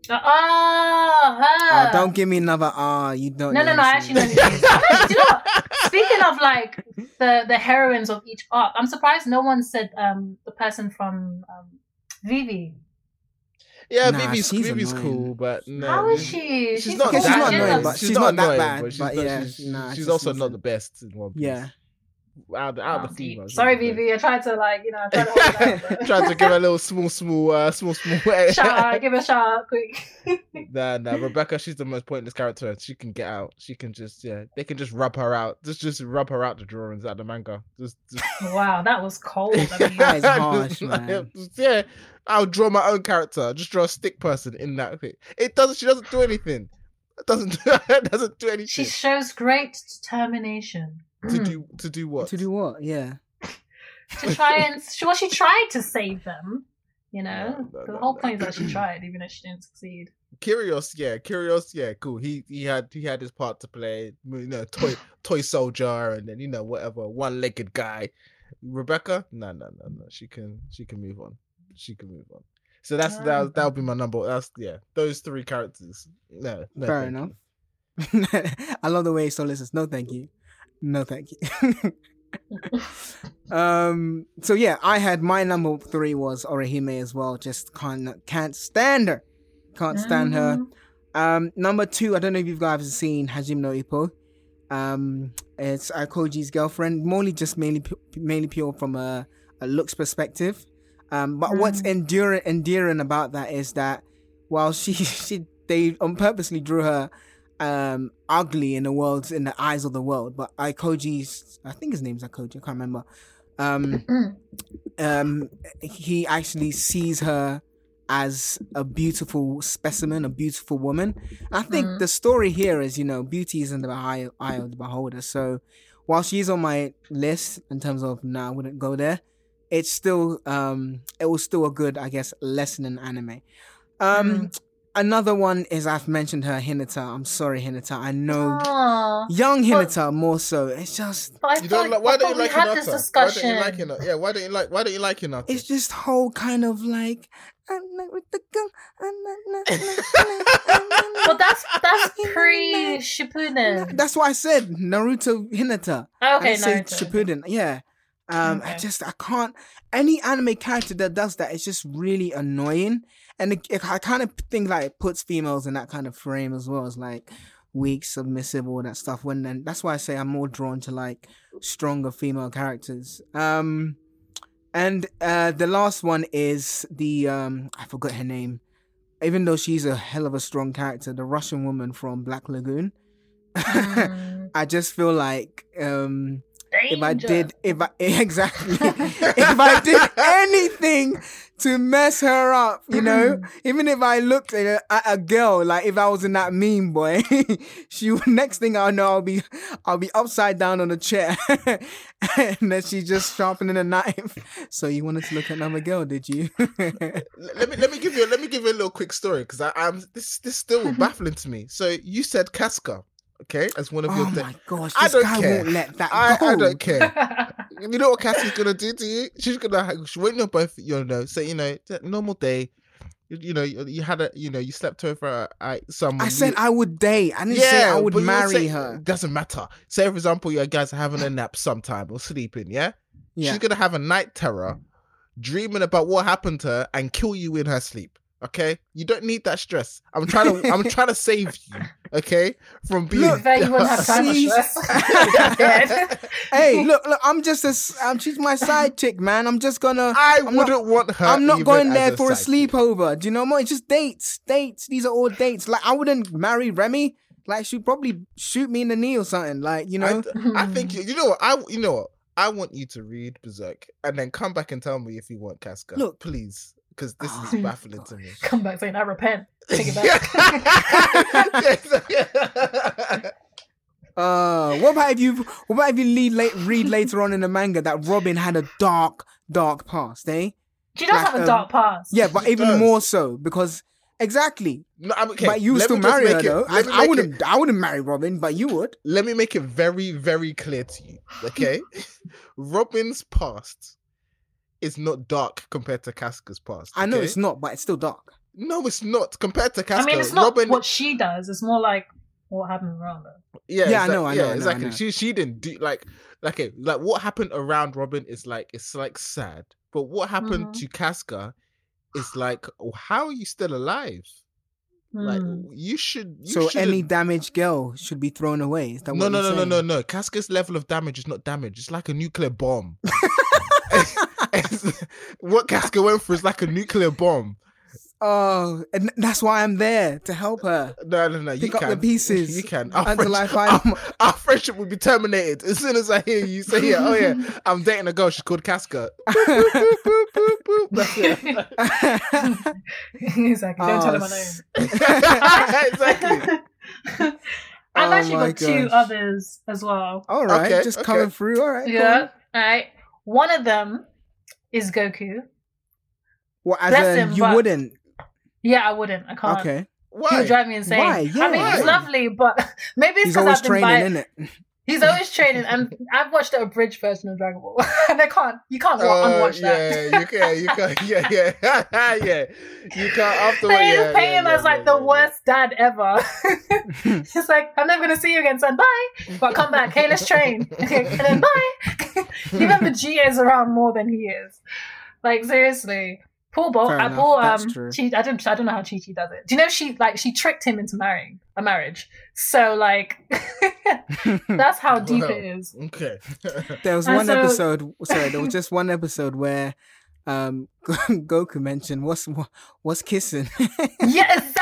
Oh, her. Oh, don't give me another R. You don't. No, know no, no. I this actually know. is- who it is. Do you know? Speaking of like the the heroines of each arc, I'm surprised no one said um the person from um, Vivi. Yeah, Nah, Vivi's, she's Vivi's cool, but no. How is she? She's not Okay, she's that not annoying, annoying, but she's not that bad, but she's, but yeah, she's, nah, she's just also not the best in One Piece. Yeah. Out, of- out Oh, of the deep. females. Sorry, she's the Vivi. I tried to like you know I tried to best. hold it down, but- Tried to give a little small, small, uh, small, small. shout out, give a shout out quick. Nah, nah. Rebecca, she's the most pointless character. She can get out. She can just, yeah. They can just rub her out. Just, just rub her out the drawings out the manga. Just, just wow, that was cold. I mean, That is harsh, Just, man. yeah, I'll draw my own character. Just draw a stick person in that thing. It doesn't. She doesn't do anything. It doesn't. It doesn't do anything. she shows great determination to do to do what? To do what? Yeah. to try and well, she tried to save them. You know, No, no, the whole no. point is that she tried, even if she didn't succeed. Kyros, yeah, Kyros, yeah, cool. He he had he had his part to play. You know, toy toy soldier, and then you know whatever one legged guy. Rebecca, no, no, no, no. She can she can move on. She can move on. So that's Ah, that that would be my number. That's yeah, those three characters. No, no Fair enough. I love the way so listens. No, thank you. No, thank you. um. So yeah, I had my number three was Orihime as well. Just can't can't stand her. Can't stand her. Mhm. Um, number two, I don't know if you guys have seen Hajime no Ippo. Um, it's Akoji's girlfriend, mainly just mainly mainly pure from a, a looks perspective. Um, but what's Mm. enduring endearing about that is that while she she they on purposely drew her um ugly in the world in the eyes of the world, but Aikoji's I think his name's Akoji, I can't remember. Um, um, he actually sees her as a beautiful specimen, a beautiful woman. I think Mhm. the story here is, you know, beauty is in the eye, eye of the beholder. So while she's on my list in terms of no, I wouldn't go there. It's still, um, it was still a good, I guess, lesson in anime. Um, another one is I've mentioned her, Hinata. I'm sorry, Hinata. I know Aw. young But- Hinata more so. It's just, But I You don't thought, like? Why I don't you like we Hinata? this Why don't you like Hinata? Yeah, why don't you like? Why don't you like Hinata? it's just whole kind of like. with the gun. But that's that's pre Shippuden. That's why I said Naruto Hinata. Okay, I say Naruto. Shippuden. Yeah. Um, I just I can't. Any anime character that does that is just really annoying, and it, it- I kind of think like it puts females in that kind of frame as well as like weak, submissive, all that stuff. When then that's why I say I'm more drawn to like stronger female characters. Um, and uh, the last one is the um I forgot her name. even though she's a hell of a strong character, the Russian woman from Black Lagoon. Mm, I just feel like um if I did if I exactly if I did anything to mess her up, you know, mm. even if I looked at a, at a girl, like if I was in that meme boy, she next thing I know I'll be I'll be upside down on a chair, and then she's just sharpening a knife. So you wanted to look at another girl, did you? Let me let me give you let me give you a little quick story because I'm this this is still baffling to me. So you said Casca, okay, as one of your. oh de- my gosh, I this don't guy care. won't let that I, go. I don't care. You know what Cassie's gonna do to you? She's gonna she won't know both. You know, say you know, normal day. You, you know, you, you had a you know, you slept over uh, someone. I said you- I would date. I didn't say I would marry say- her. Doesn't matter. Say for example, your guys are having a nap sometime or sleeping. Yeah, Yeah. she's gonna have a night terror, dreaming about what happened to her and kill you in her sleep. Okay, you don't need that stress. I'm trying to. I'm trying to save you. Okay, from being. Look, Bet you wouldn't have time for stress. hey, look, look, I'm just a, s- um, she's my side chick, man. I'm just gonna, I I'm wouldn't want her. I'm not going as there for a side chick. sleepover. Do you know what? It's just dates, dates. These are all dates. Like, I wouldn't marry Revy. Like, she'd probably shoot me in the knee or something. Like, you know, I, I think you, you know what I you know what I want you to read Berserk and then come back and tell me if you want Casca. Look. please, because this Oh is my baffling to me. Come back saying I repent. Take it back. uh, what about if you, what about if you lead, late, read later on in the manga that Robin had a dark, dark past, eh? she does Like, have a um, dark past. Yeah, but She even does. more so because exactly. no, I'm okay. but you let still marry her it- though. I, I wouldn't. I wouldn't marry Robin, but you would. let me make it very, very clear to you. Okay, Robin's past is not dark compared to Casca's past. I know okay? it's not, but it's still dark. No, it's not compared to Casca. I mean, it's not Robin, what she does. It's more like what happened around her. Yeah, Yeah, I know, I yeah, know, I know, I exactly. know. She she didn't do like like okay, like what happened around Robin is like it's like sad, but what happened Mhm. to Casca is like oh, how are you still alive? Like Hmm. you should. You so shouldn't- any damaged girl should be thrown away. Is that no what no you're no no no no. Casca's level of damage is not damage. It's like a nuclear bomb. It's- what Casca went through is like a nuclear bomb. Oh, and that's why I'm there to help her. No, no, no. You Pick up can. the pieces You can. Our, until I friendship, find. our, our friendship would be terminated as soon as I hear you say, "Yeah, oh yeah, I'm dating a girl. She's called Casca." Boop, boop, boop, boop, boop. That's it. exactly. Don't tell Oh, him my name. exactly. I've Oh actually my got two others as well. All right, Okay, just okay. coming through. All right. cool. Yeah. All right. One of them is Goku. Well, as Bless in, him, you but- wouldn't. Yeah, I wouldn't. I can't. Okay. He Why? would drive me insane. Why? Yeah, I mean, he's lovely, but maybe it's He's because always I've been training, by. In it? He's always training, and I've watched the abridged version of Dragon Ball, and I can't. You can't wa- Uh, unwatch that. yeah, you can, you can, yeah, yeah, yeah. You can't after They yeah, just pay yeah, him yeah, as like yeah, the yeah, worst dad ever. He's like, I'm never gonna see you again, son. Bye. But come back. Hey, let's train. Okay, and then bye. Even Vegeta is around more than he is. Like seriously. Poor Bo, Fair enough, poor that's um, true. Chi, I don't, I don't know how Chi Chi does it. Do you know she like she tricked him into marrying a marriage? So like, that's how deep Wow. it is. Okay. There was And one so- episode. Sorry, there was just one episode where um Goku mentioned what's what's kissing, Yeah, exactly.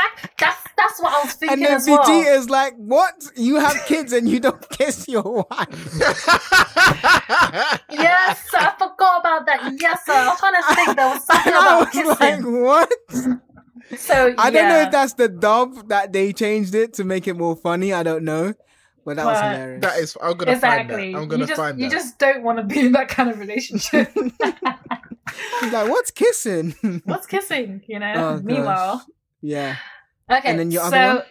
That's that's what I was thinking. and then as well. Vegeta is like, "What? You have kids and you don't kiss your wife?" Yes, I forgot about that. Yes, sir. I was trying to think there was something And I about was kissing. like, "What?" so I don't know if that's the dub that they changed it to make it more funny. I don't know, but that was hilarious. that is. I'm gonna exactly. find that. I'm gonna you just, find You just don't want to be in that kind of relationship. He's like, "What's kissing?" What's kissing? You know. Oh, gosh. Meanwhile, yeah. Okay. And then your so, other one?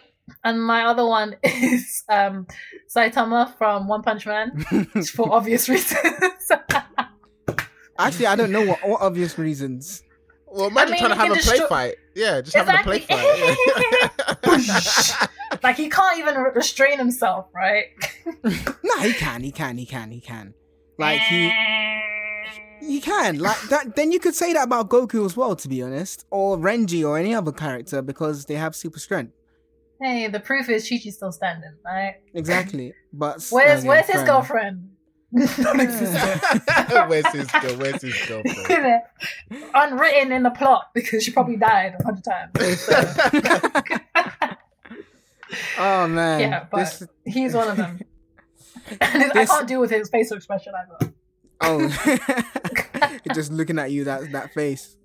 and my other one is um, Saitama from One Punch Man for obvious reasons. Actually, I don't know what, what obvious reasons. Well, imagine mean, trying to have a can play destroy- fight. Yeah, just having a play Exactly. fight. like he can't even restrain himself, right? No, he can, he can, he can, he can. Like he, he can. Like that. Then you could say that about Goku as well, to be honest, or Renji or any other character because they have super strength. Hey, the proof is Chi Chi's still standing, right? Exactly. But Where's Where's his girlfriend? Where's his girl? Where's his girlfriend? Unwritten in the plot because she probably died a hundred times. So, oh man. yeah, but This- he's one of them. I can't deal with his facial expression either. Oh, just looking at you that that face.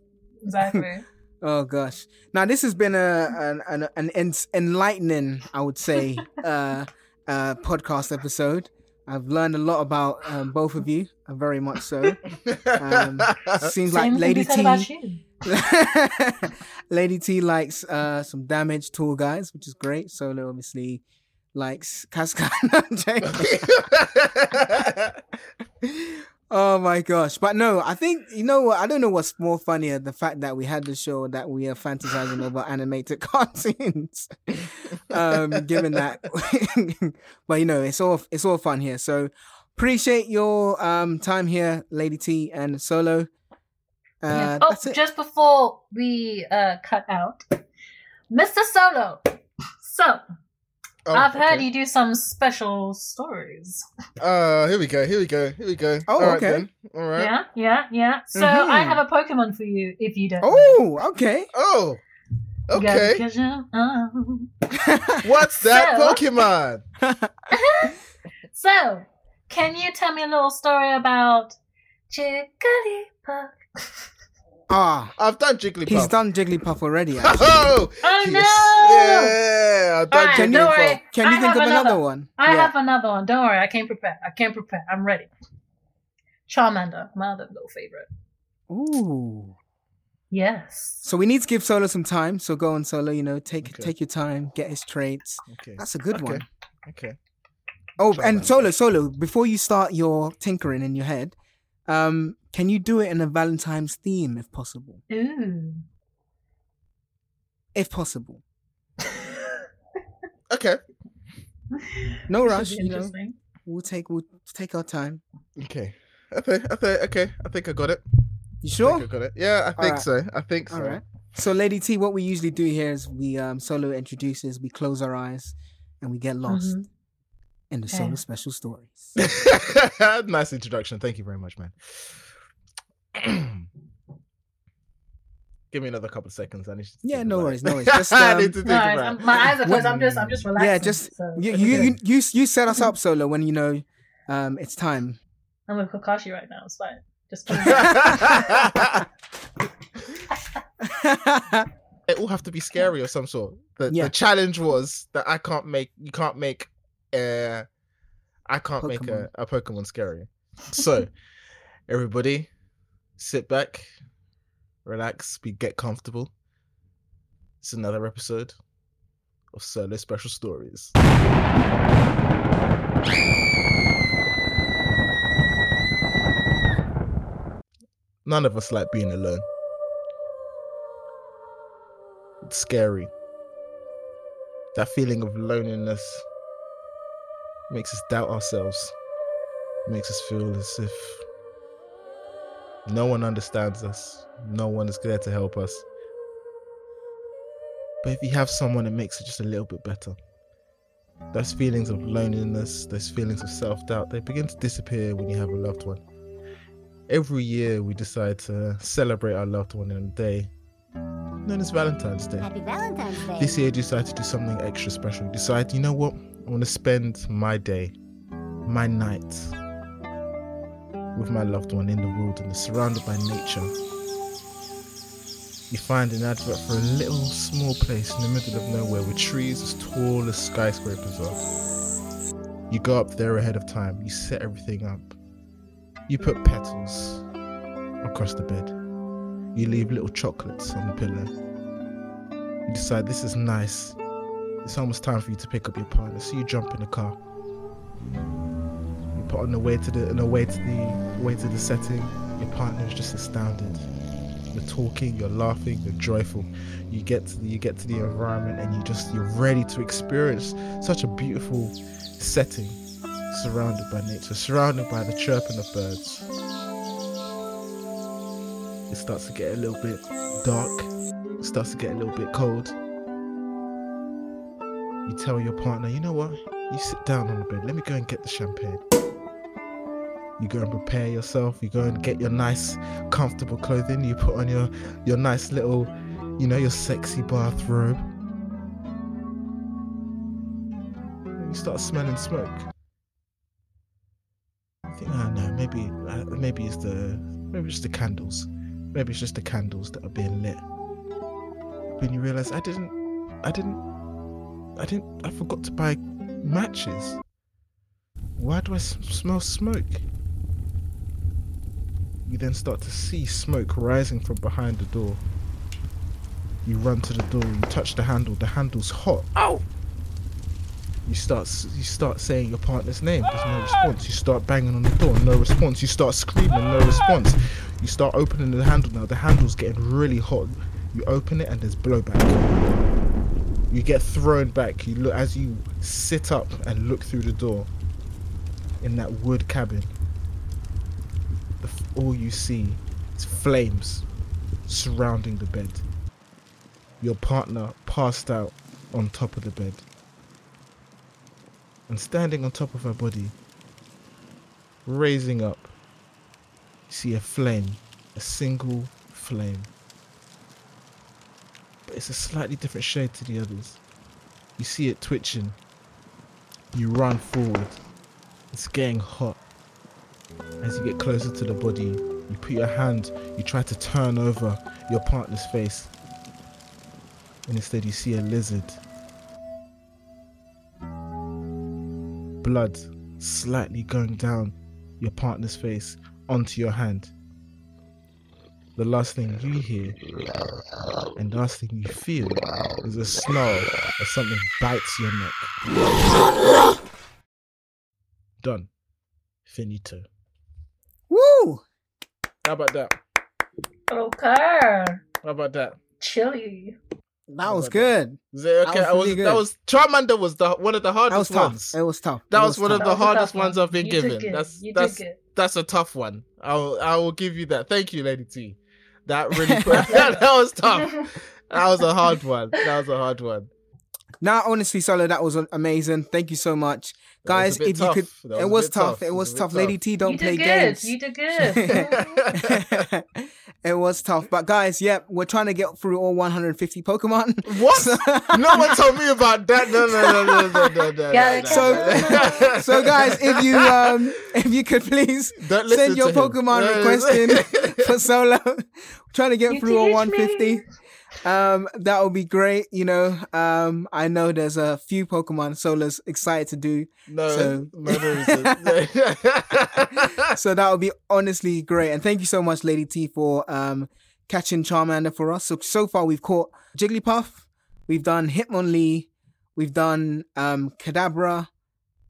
Exactly. Oh gosh. Now this has been a an an, an en- enlightening, I would say, uh, uh, podcast episode. I've learned a lot about um, both of you, uh, very much so. Um, seems like Same thing Lady T. Lady T likes uh, some damage tool guys, which is great. Solo obviously likes Casca. No, I'm joking. oh my gosh. But no, I think you know what I don't know what's more funnier, the fact that we had the show that we are fantasizing over animated cartoons. um given that but you know it's all it's all fun here. So appreciate your um time here, Lady T and Solo. Uh Yeah. Oh, that's just before we uh, cut out, Mr. Solo. So Oh, I've heard okay. you do some special stories. Uh, here we go. Here we go. Here we go. Oh, All right okay. then. All right. Yeah, yeah, yeah. So Mhm. I have a Pokemon for you if you don't. know. Oh, okay. Oh. Okay. What's that So- Pokemon? So, can you tell me a little story about Jigglypuff? Ah, I've done Jigglypuff. he's done Jigglypuff already. Actually. Oh, Oh no! Yeah, I've done Alright, Can you- don't Jigglypuff. worry. Can I think have of another, another. one? I Yeah. have another one. Don't worry, I came prepared. I came prepared. I'm ready. Charmander, my other little favorite. Ooh. Yes. So we need to give Solo some time. So go on, Solo. You know, take Okay. take your time, get his traits. Okay. That's a good Okay. one. Okay. Oh, Try and that. Solo, Solo. Before you start your tinkering in your head, um, can you do it in a Valentine's theme, if possible? Ooh. If possible, Okay. no rush. You know, we'll take we'll take our time. Okay. Okay. Okay. Okay. I think I got it. You I sure? think I got it. Yeah, I think Alright. so. I think so. All right. So, Lady T, what we usually do here is we um Solo introduces, we close our eyes, and we get lost Mhm. In the Okay. Solo special stories. nice introduction. Thank you very much, man. Give me another couple of seconds. I need to Yeah, no worries, no worries. Just, I um, need to think No, about I'm- my eyes are closed. I'm just, I'm just relaxing. yeah, just so you, you good. you you you set us up, Solo, when you know um it's time. I'm with Kakashi right now. It's fine. Just it will have to be scary or some sort. The, Yeah. the challenge was that I can't make you can't make uh I can't make a, a Pokemon scary. So everybody sit back, relax, be get comfortable. It's another episode of Solo Special Stories. None of us like being alone. It's scary. That feeling of loneliness makes us doubt ourselves. Makes us feel as if no one understands us. No one is there to help us. But if you have someone, it makes it just a little bit better. Those feelings of loneliness, those feelings of self doubt, they begin to disappear when you have a loved one. Every year, we decide to celebrate our loved one in a day known as Valentine's Day. Happy Valentine's Day. This year, I decided to do something extra special. Decide, you know what? I want to spend my day, my night, with my loved one in the wilderness, surrounded by nature. You find an advert for a little small place in the middle of nowhere with trees as tall as skyscrapers are. You go up there ahead of time. You set everything up. You put petals across the bed. You leave little chocolates on the pillow. You decide this is nice. It's almost time for you to pick up your partner, so you jump in the car. You put on the way to the on the way to the way to the setting. Your partner is just astounded. You're talking, you're laughing, you're joyful. You get to the, you get to the environment, and you just you're ready to experience such a beautiful setting, surrounded by nature, surrounded by the chirping of birds. It starts to get a little bit dark. It starts to get a little bit cold. You tell your partner, you know what? You sit down on the bed. Let me go and get the champagne. You go and prepare yourself. You go and get your nice, comfortable clothing. You put on your your nice little, you know, your sexy bathrobe. You start smelling smoke. I think, oh no, maybe uh, maybe it's the maybe it's the candles. Maybe it's just the candles that are being lit. When you realize I didn't, I didn't, I didn't, I forgot to buy matches. Why do I s- smell smoke? You then start to see smoke rising from behind the door. You run to the door, you touch the handle, the handle's hot. Ow! You start you start saying your partner's name, there's no response. You start banging on the door, no response. You start screaming, no response. You start opening the handle now, the handle's getting really hot. You open it and there's blowback. You get thrown back. You look as you sit up and look through the door in that wood cabin. All you see is flames surrounding the bed. Your partner passed out on top of the bed. And standing on top of her body, raising up, you see a flame, a single flame. But it's a slightly different shade to the others. You see it twitching. You run forward. It's getting hot. As you get closer to the body, you put your hand, you try to turn over your partner's face. And instead, you see a lizard. Blood slightly going down your partner's face onto your hand. The last thing you hear and the last thing you feel is a snarl as something bites your neck. Done. Finito. Woo! How about that? Okay. How about that? Chilly. That was good. Is it okay? That was I was, good. that was Charmander was the one of the That was hardest tough. ones. It was tough. That It was one of tough. the That was a hardest ones one. I've been You did given. good. That's You did that's good. that's a tough one. I'll I will give you that. Thank you, Lady T. That really that, was tough. That was a hard one. That was a hard one. Now, honestly, Solo, that was amazing. Thank you so much, That guys. a bit If you could, That it a was bit tough. It was a bit tough. Lady T don't you play good. games. You did good. it was tough, but guys, yep, we're trying to get through all 150 Pokemon. What? no one told me about that. No, no, no, no, no, no, no. Yeah, no, So- no. so, guys, if you um, if you could please send your. Pokemon No, no, request in for Solo, trying to get You through all 150. me. Um, that would be great. You know, um, I know there's a few Pokemon Solo's excited to do, No, So- no, there isn't. so that would be honestly great. And thank you so much, Lady T, for um catching Charmander for us. So so far we've caught Jigglypuff, we've done Hitmonlee, we've done um Kadabra.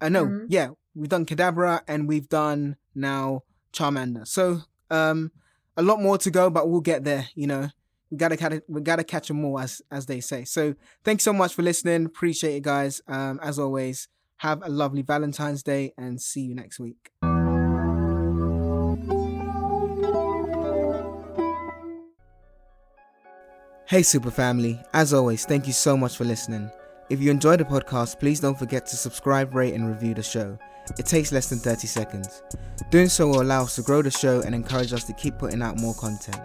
Uh, no, Mhm. yeah, we've done Kadabra and we've done now Charmander. So um a lot more to go, but we'll get there. You know, we gotta catch we gotta catch them all, as as they say. So thanks so much for listening. Appreciate it, guys. Um, as always, have a lovely Valentine's Day and see you next week. Hey, Super Family. As always, thank you so much for listening. If you enjoyed the podcast, please don't forget to subscribe, rate, and review the show. It takes less than 30 seconds. Doing so will allow us to grow the show and encourage us to keep putting out more content.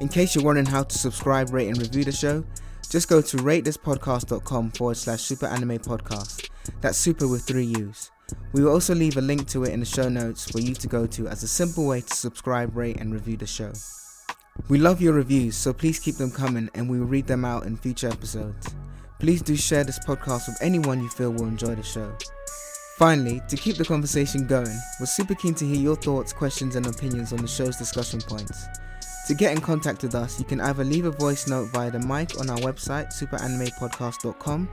In case you're wondering how to subscribe, rate, and review the show, just go to ratethispodcast.com forward slash super anime podcast. That's super with three U's. We will also leave a link to it in the show notes for you to go to as a simple way to subscribe, rate, and review the show. We love your reviews, so please keep them coming and we will read them out in future episodes. Please do share this podcast with anyone you feel will enjoy the show. Finally, to keep the conversation going, we're super keen to hear your thoughts, questions, and opinions on the show's discussion points. To get in contact with us, you can either leave a voice note via the mic on our website, superanimepodcast.com,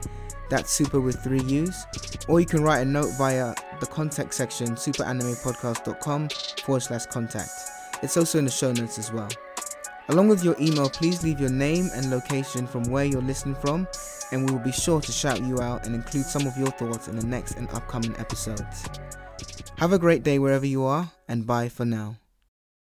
that's super with three U's, or you can write a note via the contact section, superanimepodcast.com forward slash contact. It's also in the show notes as well. Along with your email, please leave your name and location from where you're listening from, and we will be sure to shout you out and include some of your thoughts in the next and upcoming episodes. Have a great day wherever you are, and bye for now.